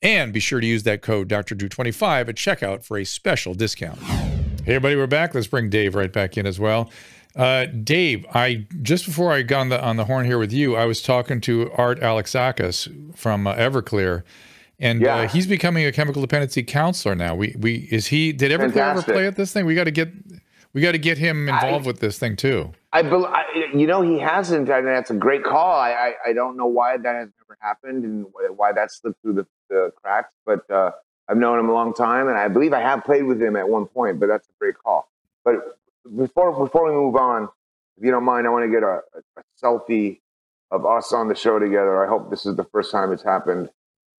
And be sure to use that code Dr. Drew 25 at checkout for a special discount. Hey, everybody, we're back. Let's bring Dave right back in as well. Uh, Dave, I just before I got on the on the horn here with you, I was talking to Art Alexakis from uh, Everclear, and uh, he's becoming a chemical dependency counselor now. We we is he did Everclear ever play at this thing? We got to get we got to get him involved with this thing too. I, I you know, he hasn't, I and that's a great call. I, I, I don't know why that has never happened and why that slipped through the, the cracks, but uh, I've known him a long time, and I believe I have played with him at one point. But that's a great call. But before before we move on, if you don't mind, I want to get a, a selfie of us on the show together. I hope this is the first time it's happened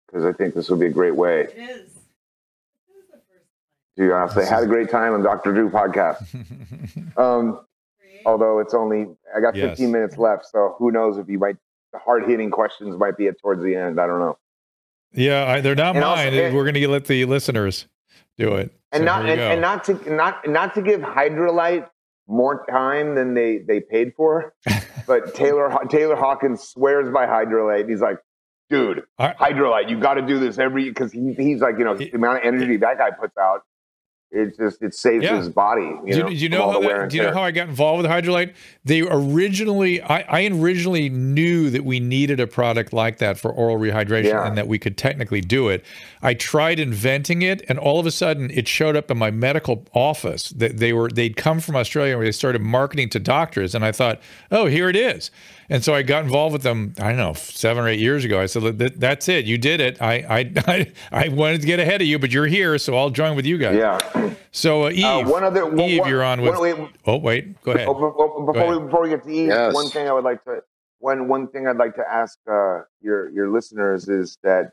because I think this will be a great way It is. to uh, say had a great time on Dr. Drew podcast. Um, although it's only I got Yes. 15 minutes left, so who knows if you might the hard hitting questions might be at towards the end. I don't know. yeah, I, they're not And mine. and- We're going to let the listeners do it. And So not and, and not to not not to give Hydralyte more time than they they paid for, but Taylor Taylor Hawkins swears by Hydralyte. He's like, dude, I- Hydralyte, you got to do this every because he, he's like, you know, the amount of energy that guy puts out, it just it saves Yeah. his body. You do, you- know, do you know how that, do you know how I got involved with Hydralyte? They originally, I, I originally knew that we needed a product like that for oral rehydration Yeah. and that we could technically do it. I tried inventing it, and all of a sudden, it showed up in my medical office. That they were they'd come from Australia and they started marketing to doctors, and I thought, oh, here it is. And so I got involved with them. I don't know, seven or eight years ago. I said, "That's it. You did it. I, I, I, I wanted to get ahead of you, but you're here, so I'll join with you guys." Yeah. So uh, Eve, Uh, one other one, Eve, one- you're on with. one- wait, oh wait, go ahead. Oh, oh, before ahead. we before we get to Eve, Yes. one thing I would like to one one thing I'd like to ask uh, your your listeners is that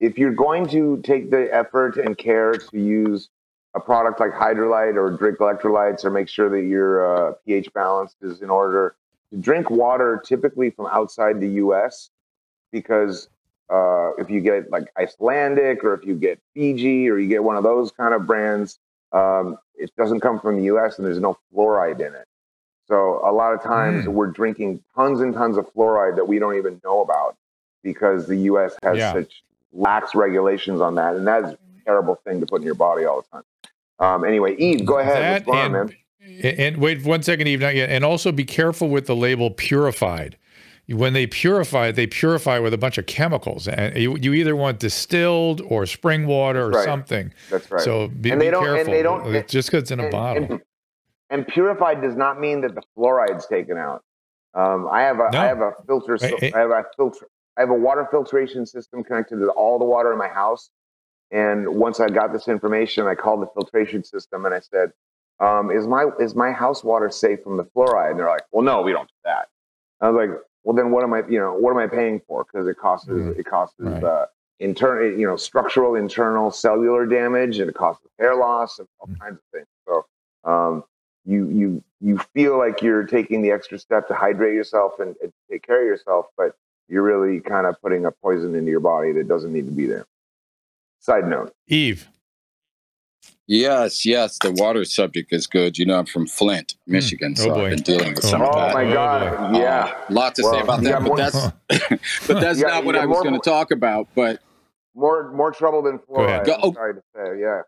if you're going to take the effort and care to use a product like Hydralyte or drink electrolytes or make sure that your uh, pH balance is in order, to drink water typically from outside the U.S. because uh, if you get like Icelandic or if you get Fiji or you get one of those kind of brands, um, it doesn't come from the U.S. and there's no fluoride in it. So a lot of times Mm. we're drinking tons and tons of fluoride that we don't even know about because the U.S. has Yeah. such lax regulations on that, and that's a terrible thing to put in your body all the time. Um, anyway, Eve, go ahead. What's going on, man? And wait one second, Eve, not yet. And also be careful with the label purified. When they purify, they purify with a bunch of chemicals, and you, you either want distilled or spring water or Right. something. That's right. So be, And they be don't- and they don't- It's just because it's in a and, bottle. And, and purified does not mean that the fluoride's taken out. Um, I have a I No. have a filter. So. I have a filter. I have a water filtration system connected to all the water in my house. And once I got this information, I called the filtration system and I said, um, "Is my is my house water safe from the fluoride?" And they're like, "Well, no, we don't do that." I was like, "Well, then what am I? You know, what am I paying for? Because it costs Mhm. it costs Right. uh, internal, you know, structural, internal, cellular damage, and it costs hair loss and all Mm. kinds of things. So um, you you you feel like you're taking the extra step to hydrate yourself and, and take care of yourself, but you're really kind of putting a poison into your body that doesn't need to be there. Side note. Eve, Yes, yes, the water subject is good. You know, I'm from Flint, Michigan, Oh, so boy. I've been dealing with Oh, some Oh of that. Oh my Oh, God! boy. Yeah, A lot to Well, say about that, but more- that's but that's You got- not what I was going to talk about. But more more trouble than ahead. fluoride. Go- I'm sorry to say. Yeah.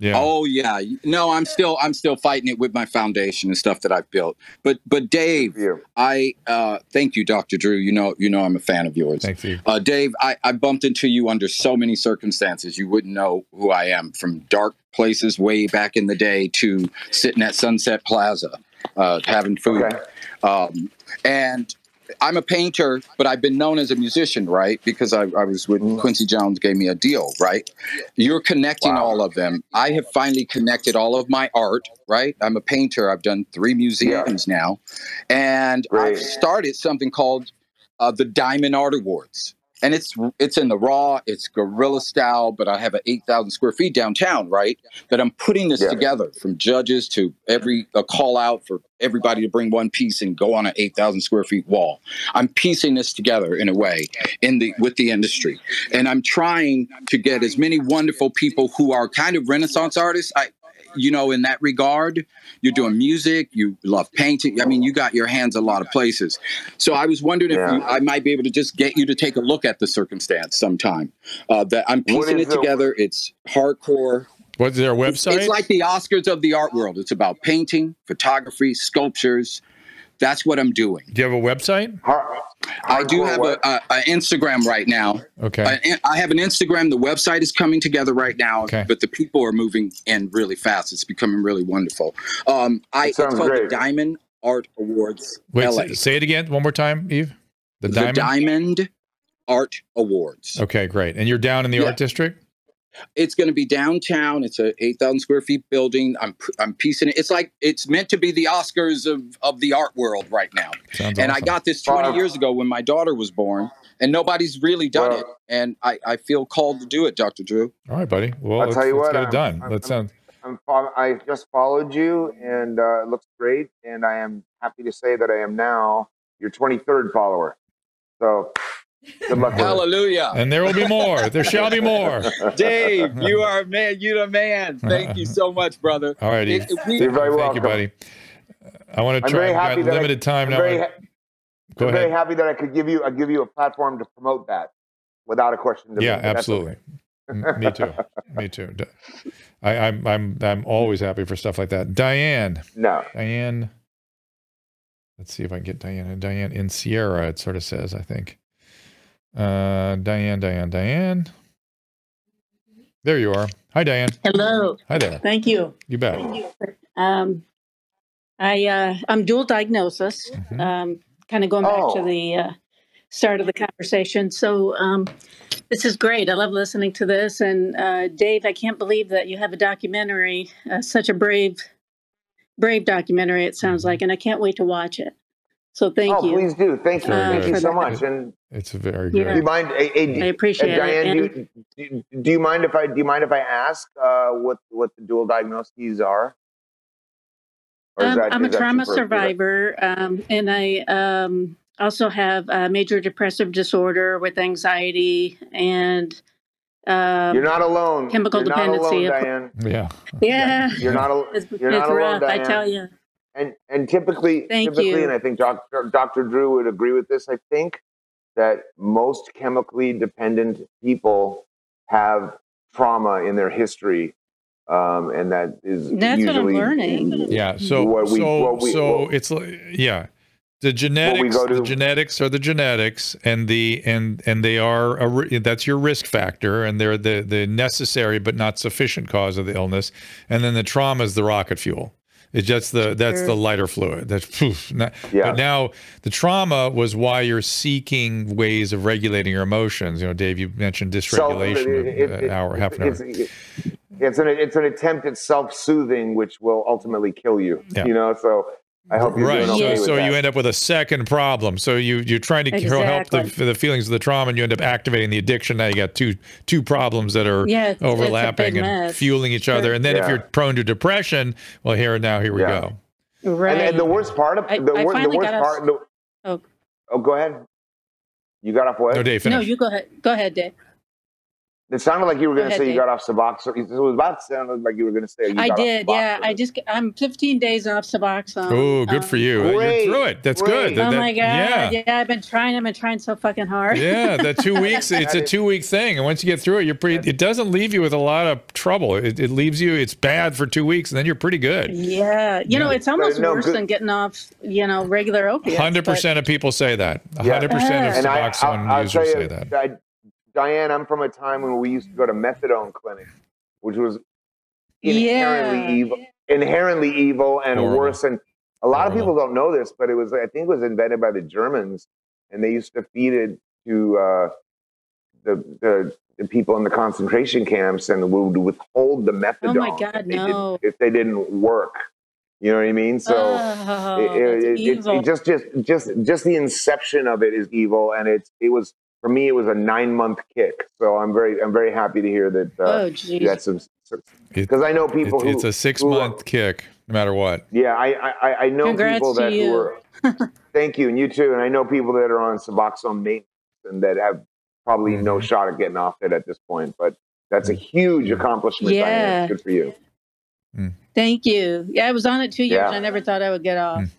yeah. oh yeah, no, I'm still I'm still fighting it with my foundation and stuff that I've built. But but Dave, For. I uh, thank you, Dr. Drew. You know you know I'm a fan of yours. Thank you. Uh, Dave, I, I bumped into you under so many circumstances. You wouldn't know who I am from dark places way back in the day to sitting at Sunset Plaza uh, having food. Okay. Um, and I'm a painter, but I've been known as a musician, right? Because I, I was with Mhm. Quincy Jones, gave me a deal, right? You're connecting Wow. all of them. I have finally connected all of my art, right? I'm a painter. I've done three museums now. And. I've started something called uh, the Diamond Art Awards. And it's it's in the raw, it's guerrilla style, but I have an eight thousand square feet downtown, right? That I'm putting this Yeah. together from judges to every a call out for everybody to bring one piece and go on an eight thousand square feet wall. I'm piecing this together in a way in the with the industry, and I'm trying to get as many wonderful people who are kind of Renaissance artists. I, you know, in that regard, you're doing music, you love painting. I mean, you got your hands a lot of places. So I was wondering Yeah. if you, I might be able to just get you to take a look at the circumstance sometime. Uh, that I'm What piecing is it the- together. It's hardcore. What's their It's, website? it's like the Oscars of the art world. It's about painting, photography, sculptures. That's what I'm doing. Do you have a website? Har- I do have a, what? a, a Instagram right now. Okay. I, I have an Instagram. The website is coming together right now, Okay. but the people are moving in really fast. It's becoming really wonderful. Um, I That it's called great. the Diamond Art Awards Wait, LA. say, say it again one more time, Eve. The Diamond? The diamond. Diamond Art Awards. Okay, great. And you're down in the Yeah. art district. It's going to be downtown. It's a eight thousand square feet building. I'm I'm piecing it. It's like it's meant to be the Oscars of of the art world right now. Sounds and I got this 20 Wow. years ago when my daughter was born, and nobody's really done Well- it. And I, I feel called to do it, Dr. Drew. All right, buddy. Well, I'll let's, tell you let's what, get it I'm- done. I'm- let's I'm- sound. I'm I just followed you, and uh, it looks great. And I am happy to say that I am now your 23rd follower. So good luck. Hallelujah. And there will be more. There shall be more. Dave, you are a man. You're the man. Thank you so much, brother. All righty. If- if we- You're very Thank welcome. you, buddy. I want to I'm try. very I've happy got that I- limited time I'm now. very, I- ha- Go I'm very happy that I could give you I give you a platform to promote that without a question. To Yeah, me. Absolutely. M- Me too. Me too. D- I, I'm I'm I'm always happy for stuff like that. Diane. No, Diane. Let's see if I can get Diane. Diane in Sierra. It sort of says. I think. Uh, Diane, Diane, Diane. There you are. Hi, Diane. Hello. Hi there. Thank you. You bet. Um, I uh, I'm dual diagnosis. Mhm. Um, kind of going back to Oh. the uh, start of the conversation. So um, this is great. I love listening to this. And uh, Dave, I can't believe that you have a documentary. Uh, such a brave, brave documentary. It sounds like, and I can't wait to watch it. So thank oh, you. please do. Thank you. Uh, Thank you so that. much. And It's very Yeah. do you good. mind, eh, eh, I appreciate Diane? it. Do you, do, do you mind if I do you mind if I ask uh, what what the dual diagnoses are? Um, that- I'm a is that too trauma survivor, um, and I um, also have a major depressive disorder with anxiety and um, You're not alone. chemical You're not dependency, alone, Diane. Yeah. yeah. You're not. al- It's, You're it's not alone, rough, I Diane. tell you. And and typically, Thank typically, you. and I think Dr. Dr. Drew would agree with this. I think that most chemically dependent people have trauma in their history, um, and that is That's what I'm usually learning. Yeah. So What we- so what we- so what- it's like yeah. The genetics, go the genetics are the genetics, and the and and they are a, that's your risk factor, and they're the the necessary but not sufficient cause of the illness, and then the trauma is the rocket fuel. It's just the that's the lighter fluid. That's poof. Not- Yeah. But now the trauma was why you're seeking ways of regulating your emotions. You know, Dave, you mentioned dysregulation it- it- an uh, it- hour, half an hour. it's, it's, it's an it's an attempt at self-soothing, which will ultimately kill you. Yeah. You know, so I hope you're right. doing okay so with so that. you end up with a second problem. So you you're trying to help the, the feelings of the trauma, and you end up activating the addiction. Now you got two two problems that are Yeah, it's- it's overlapping big and mess. fueling each other. And then if you're prone to depression, well, here and now here we Yeah. go. Right. and, and the worst part of the, I wor- the worst got us- part. The, Oh. oh, go ahead. You got off what? No, Dave, no, you go ahead. Go ahead, Dave. It sounded like you were going to ahead, say you got off Suboxone. It was about to sound like you were going to say you I got did. off Yeah, I just I'm 15 days off Suboxone. oh, good Um, for you. Great, You're through it. That's great. good. That- Oh that- my god! Yeah. Yeah. I've been trying. I've been trying so fucking hard. Yeah, the two weeks. It's a two week thing, and once you get through it, you're pretty. It doesn't leave you with a lot of trouble. It, it leaves you. It's bad for two weeks, and then you're pretty good. Yeah, you know, it's almost no, worse good- than getting off, you know, regular opiates. Hundred percent of people say that. Yeah. hundred percent of And I, Suboxone I'll, I'll users say that. Di- Diane, I'm from a time when we used to go to methadone clinics, which was inherently Yeah. evil, inherently evil and Horrible. worse. And a lot of people don't know this, but it was, I think, it was invented by the Germans, and they used to feed it to uh, the, the the people in the concentration camps, and would withhold the methadone. Oh my God, if they no. Didn't, if they didn't work, you know what I mean? So. oh, it, it- it- it- it just just just just the inception of it is evil and it's it was for me it was a nine month kick so i'm very i'm very happy to hear that uh, oh, you jeez. got some because i know people It- who it's a six who- month kick, no matter what. yeah i i, I know Congrats people that you. who are thank you and you too and i know people that are on suboxone maintenance and that have probably no Mhm. shot at getting off it at this point but that's a mm-hmm. huge mm-hmm. accomplishment Diane. Yeah. good for you mm. Thank you. Yeah, I was on it two years. Yeah. I never thought I would get off. Mm.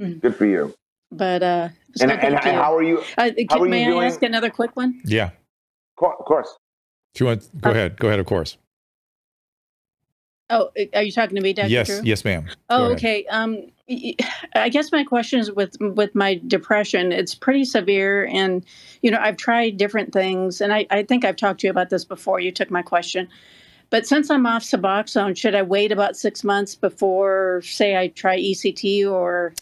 Mm. good for you But uh, so and, and, and how are you uh, how can, are you may I doing? ask another quick one? Yeah. Co- of course Do you want? Go Uh, ahead. Go ahead. Of course. Oh, are you talking to me, Dr. Yes. Drew? Yes, ma'am. Go Oh, ahead. okay. Um, y- I guess my question is with with my depression. It's pretty severe, and you know I've tried different things, and I, I think I've talked to you about this before. You took my question, but since I'm off Suboxone, should I wait about six months before, say, I try ECT or,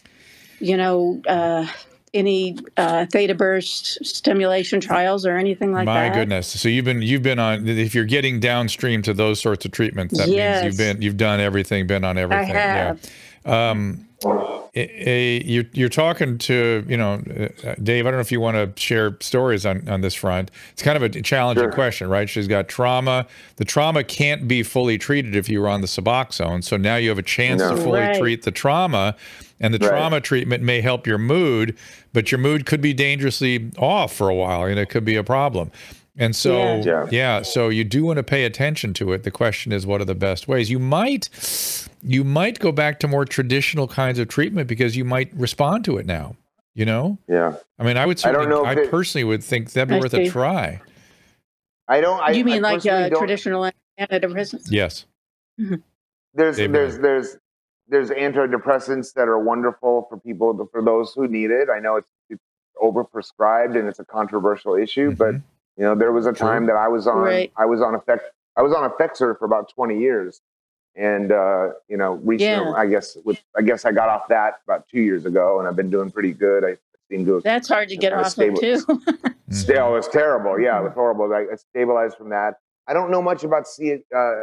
you know, uh, any uh, theta burst stimulation trials or anything like My that? My goodness. So you've been you've been on if you're getting downstream to those sorts of treatments, that Yes. means you've been you've done everything, been on everything. I have. Yeah. Um, a, a- you're you're talking to you know uh, Dave. I don't know if you want to share stories on on this front. It's kind of a challenging Sure. question, right? She's got trauma. The trauma can't be fully treated if you were on the Suboxone. So now you have a chance to fully Right. treat the trauma, and the Right. trauma treatment may help your mood, but your mood could be dangerously off for a while, and it could be a problem. And so, Yeah. Yeah. yeah, so you do want to pay attention to it. The question is, what are the best ways? You might, you might go back to more traditional kinds of treatment because you might respond to it now. You know, Yeah. I mean, I would I don't know I, if it- personally would think that'd be I worth see. a try. I don't. I, you mean I like personally uh, don't- traditional antidepressants? Yes. there's Dave there's Miller. there's there's antidepressants that are wonderful for people for those who need it. I know it's it's overprescribed and it's a controversial issue, but Mhm. You know there was a time that I was on Right. I was on effect I was on Effexor for about 20 years, and uh, you know recently Yeah. I guess with I guess I got off that about two years ago, and I've been doing pretty good. I seem to have That's hard to get Kinda off of too. Mm-hmm. Still, it was terrible. Yeah, it was horrible. I, I stabilized from that. I don't know much about C, uh,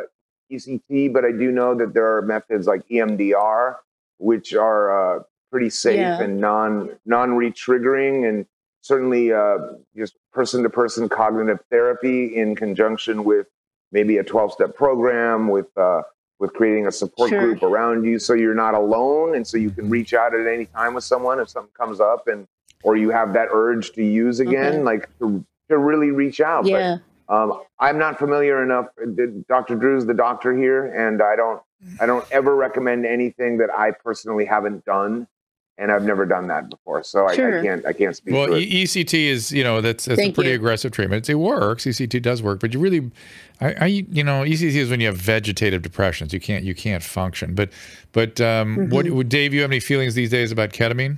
ECT, but I do know that there are methods like EMDR, which are uh, pretty safe Yeah. and non non re-triggering, and certainly uh, just person to person cognitive therapy in conjunction with maybe a twelve step program with. Uh, with creating a support Sure. group around you so you're not alone and so you can reach out at any time with someone if something comes up and or you have that urge to use again Okay. like to, to really reach out yeah. but um, i'm not familiar enough dr drew's the doctor here and i don't i don't ever recommend anything that i personally haven't done and i've never done that before so I, I can't i can't speak Well, to it ECT is, you know, that's, that's a pretty you. aggressive treatment. It works. ECT does work, but you really, I, I, you know, ECT is when you have vegetative depressions. You can't, you can't function. But, but, um, what, Mm-hmm. would Dave, you have any feelings these days about ketamine?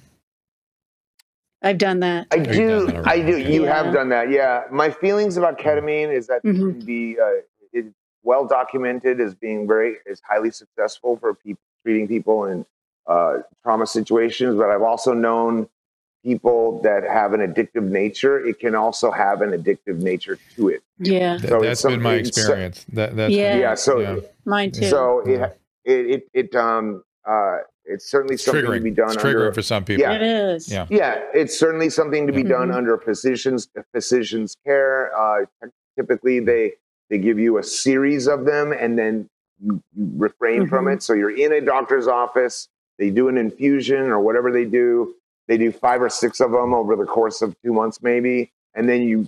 I've done that. I you've do. that I already. do. You Yeah. have done that. Yeah. My feelings about ketamine is that it Mhm. can be uh, it's well documented as being very is highly successful for people treating people in uh, trauma situations. But I've also known people that have an addictive nature. It can also have an addictive nature to it. Yeah. Th- So that's it's been my some- it's- experience. That, that's Yeah. Yeah. So Yeah. Mine too. so Yeah. it it it, it um uh it's certainly It's something to be done It's under triggering for some people. Yeah. it is. Yeah. Yeah, it's certainly something to be done Mhm. under a physician's a physician's care. Uh, typically, they they give you a series of them, and then you, you refrain from Mhm. it. So you're in a doctor's office. They do an infusion or whatever they do. They do five or six of them over the course of two months, maybe, and then you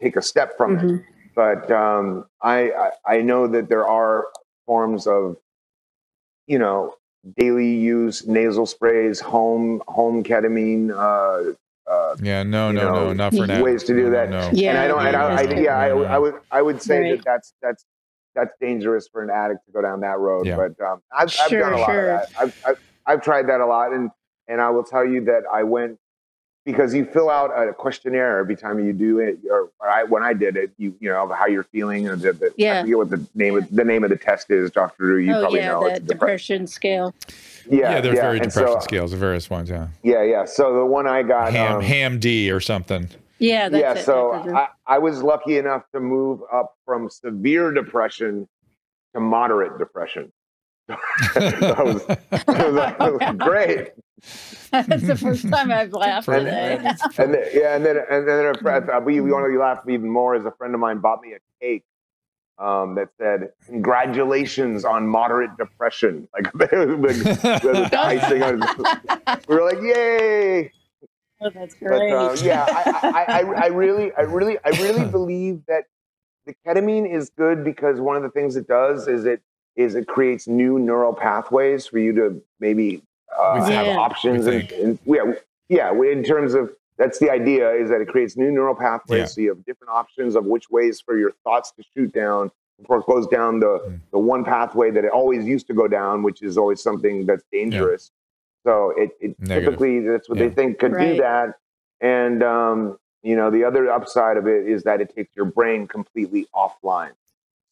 take a step from it. Mhm. But um, I, I I know that there are forms of, you know, daily use nasal sprays, home home ketamine. Uh, uh, Yeah, no, You no, no, not for now. ways to do No, that. No, no. Yeah. and I don't. And I, I, Yeah. yeah, I, No, no. I would I would say Right. that that's that's that's dangerous for an addict to go down that road. Yeah. But um, I've, I've done a lot sure. of that. I've, I've I've tried that a lot, and and I will tell you that I went because you fill out a questionnaire every time you do it, or, or I, when I did it, you you know how you're feeling, and the, the, Yeah. I forget what the name of the name of the test is, Doctor Drew. You oh probably yeah, know that it's depression. depression scale. Yeah, Yeah, they're very and depression so, scales, the various ones. Yeah, Yeah, yeah. So the one I got, ham, um, ham D or something. Yeah, that's yeah, it. so Dr. I, I was lucky enough to move up from severe depression to moderate depression. That, was, that was- great. that's the first time I've laughed today. And then, yeah, and then and then friend, uh, we, we want to laugh even more. as a friend of mine bought me a cake um, that said "Congratulations on moderate depression." Like the, the icing on. We were like, "Yay!" oh, that's But great. uh, yeah, I, I, I, I really, I really, I really believe that the ketamine is good because one of the things it does is it is it creates new neural pathways for you to maybe uh, We have options and, and yeah, yeah. we- In terms of that's the idea is that it creates new neural pathways, Yeah. so you have different options of which ways for your thoughts to shoot down before it goes down the Mm. the one pathway that it always used to go down, which is always something that's dangerous. So it, it typically that's what Yeah. they think could Right. do that. And um, you know, the other upside of it is that it takes your brain completely offline.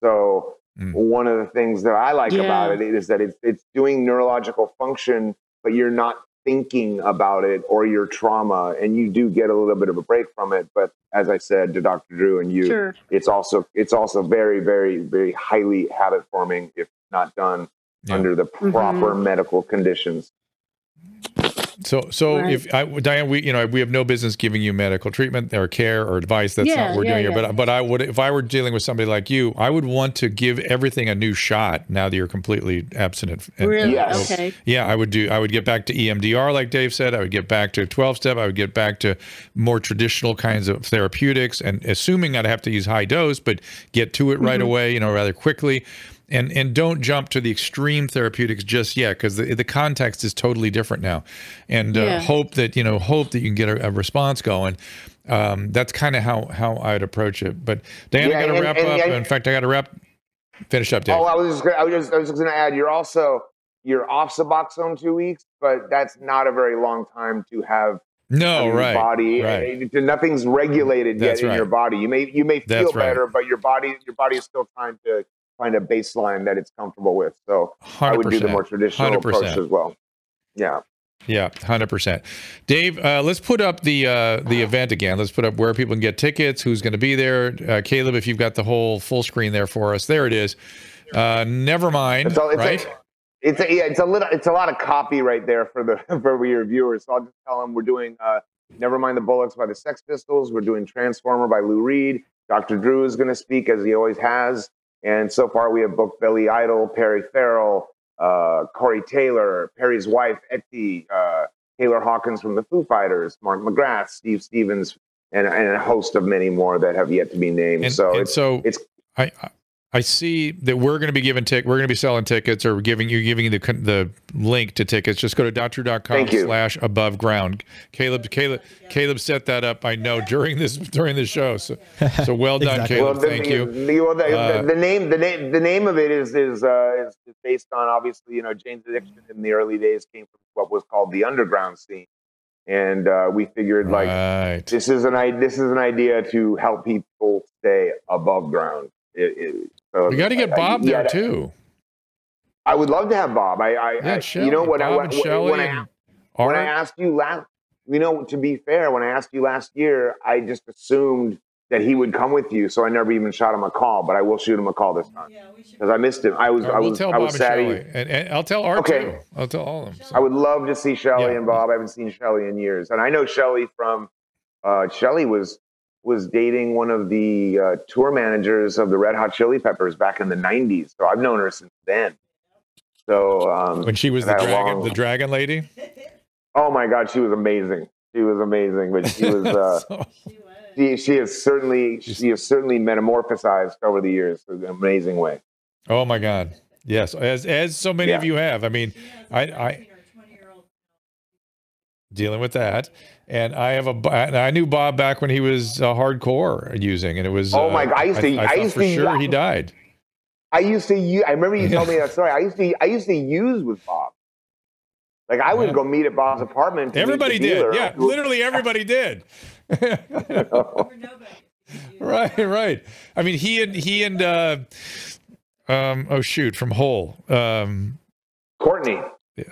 So Mm. one of the things that I like Yeah. about it is that it's it's doing neurological function, but you're not thinking about it or your trauma, and you do get a little bit of a break from it. But as I said to Dr. Drew and you, Sure. it's also it's also very, very, very highly habit forming if not done Yeah. under the proper medical conditions. So, so Right. if I, Diane, we, you know, we have no business giving you medical treatment or care or advice. That's not what we're yeah, doing here. But, but I would, if I were dealing with somebody like you, I would want to give everything a new shot now that you're completely abstinent. And- Really? Yes. Okay. Yeah, I would do. I would get back to EMDR, like Dave said. I would get back to 12 step. I would get back to more traditional kinds of therapeutics, and assuming I'd have to use high dose, but get to it right mm-hmm. away, you know, rather quickly. And and don't jump to the extreme therapeutics just yet, because the the context is totally different now. And uh, Yeah. hope that you know, hope that you can get a, a response going. Um, that's kind of how how I'd approach it. But Dan, Yeah, I got to and- wrap and- up. and- In fact, I got to wrap. Finish up, Dave. Oh, I was just gonna, I was just, I was just going to add, you're also you're off Suboxone two weeks, but that's not a very long time to have no, in your right, body. right. Uh, Nothing's regulated That's yet in right. your body. You may you may feel That's right. better, but your body your body is still trying to find a baseline that it's comfortable with. So I would do the more traditional 100%. approach as well. Yeah. Yeah, hundred percent. Dave, uh, let's put up the uh, the event again. Let's put up where people can get tickets, who's going to be there. Uh, Caleb, if you've got the whole full screen there for us, there it is. Uh, never mind, It's, all, it's, right? a, it's a, yeah, it's a little, it's a lot of copy right there for the for your viewers. So I'll just tell them we're doing uh, "Never Mind the Bollocks" by the Sex Pistols. We're doing "Transformer" by Lou Reed. Dr. Drew is going to speak as he always has, and so far we have booked Billy Idol, Perry Farrell, uh, Corey Taylor, Perry's wife Etty, uh, Taylor Hawkins from the Foo Fighters, Mark McGrath, Steve Stevens, and, and a host of many more that have yet to be named. And so and it's so it's I I see that we're going to be giving tick. We're going to be selling tickets, or giving you giving the the link to tickets. Just go to doctor.com Thank you. slash above ground. Caleb Caleb Caleb set that up. I know during this during the show. So so well done, Exactly. Caleb. Well, the, Thank the, you. the- well, the, Uh, the, the name, the name, the name of it is is, uh, is is based on obviously, you know, Jane's Addiction in the early days came from what was called the underground scene, and uh, we figured like right. this is an this is an idea to help people stay above ground. It, it, so We got to get I- I- Bob there yeah, too. I would love to have Bob. I, I, Yeah, I Shelley, you know what? I, Bob when, and Shelley when I when I asked you last, you know, to be fair, when I asked you last year, I just assumed that he would come with you, so I never even shot him a call. But I will shoot him a call this time because I missed him. I was, All right, I we'll was, tell I Bob was and sad. he- Shelley, and, and I'll tell Art Okay. too. I'll tell all of them. So. I would love to see Shelly Yeah. and Bob. I haven't seen Shelly in years, and I know Shelly from. Uh, Shelly was was dating one of the uh, tour managers of the Red Hot Chili Peppers back in the '90s, so I've known her since then. So um, when she was the dragon, long- the dragon lady. Oh my God, she was amazing. She was amazing, but she was. Uh, So- she, she has certainly she has certainly metamorphosized over the years in an amazing way. oh my God! Yes, as as so many of you have. I mean, I I dealing with that, and I have a. I knew Bob back when he was uh, hardcore using, and it was. Oh uh, my God, I used to- I thought used for to- sure he died. I used to use. I remember you told me that story. I used to I used to use with Bob. Like I would Yeah. go meet at Bob's apartment. to meet the Everybody did. Yeah, literally everybody did. right, right. I mean, he and he and uh, um, oh shoot, from Hole. Um, Courtney.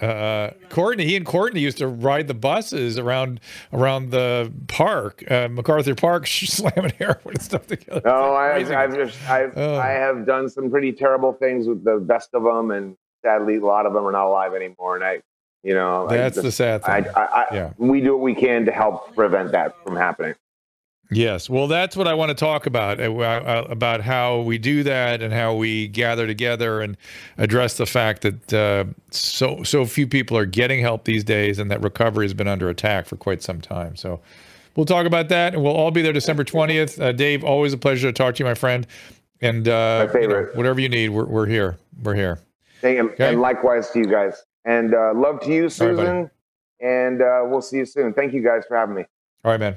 Uh, Courtney, he and Courtney used to ride the buses around around the park, uh, MacArthur Park, slamming heroin and stuff together. No, I, Amazing. I've just I've Oh. I have done some pretty terrible things with the best of them, and sadly, a lot of them are not alive anymore. And I, you know, I That's the just- sad I, thing. I, I, Yeah. we do what we can to help prevent that from happening. Yes, well, that's what I want to talk about uh, uh, about how we do that and how we gather together and address the fact that uh, so so few people are getting help these days, and that recovery has been under attack for quite some time. So, we'll talk about that, and we'll all be there December twentieth. Uh, Dave, always a pleasure to talk to you, my friend. And uh, My you know, favorite. whatever you need, we're, we're here. We're here. Thank you, Okay. and likewise to you guys. And uh, love to you, All right. Susan. and uh, we'll see you soon. Thank you guys for having me. All right, man.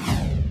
you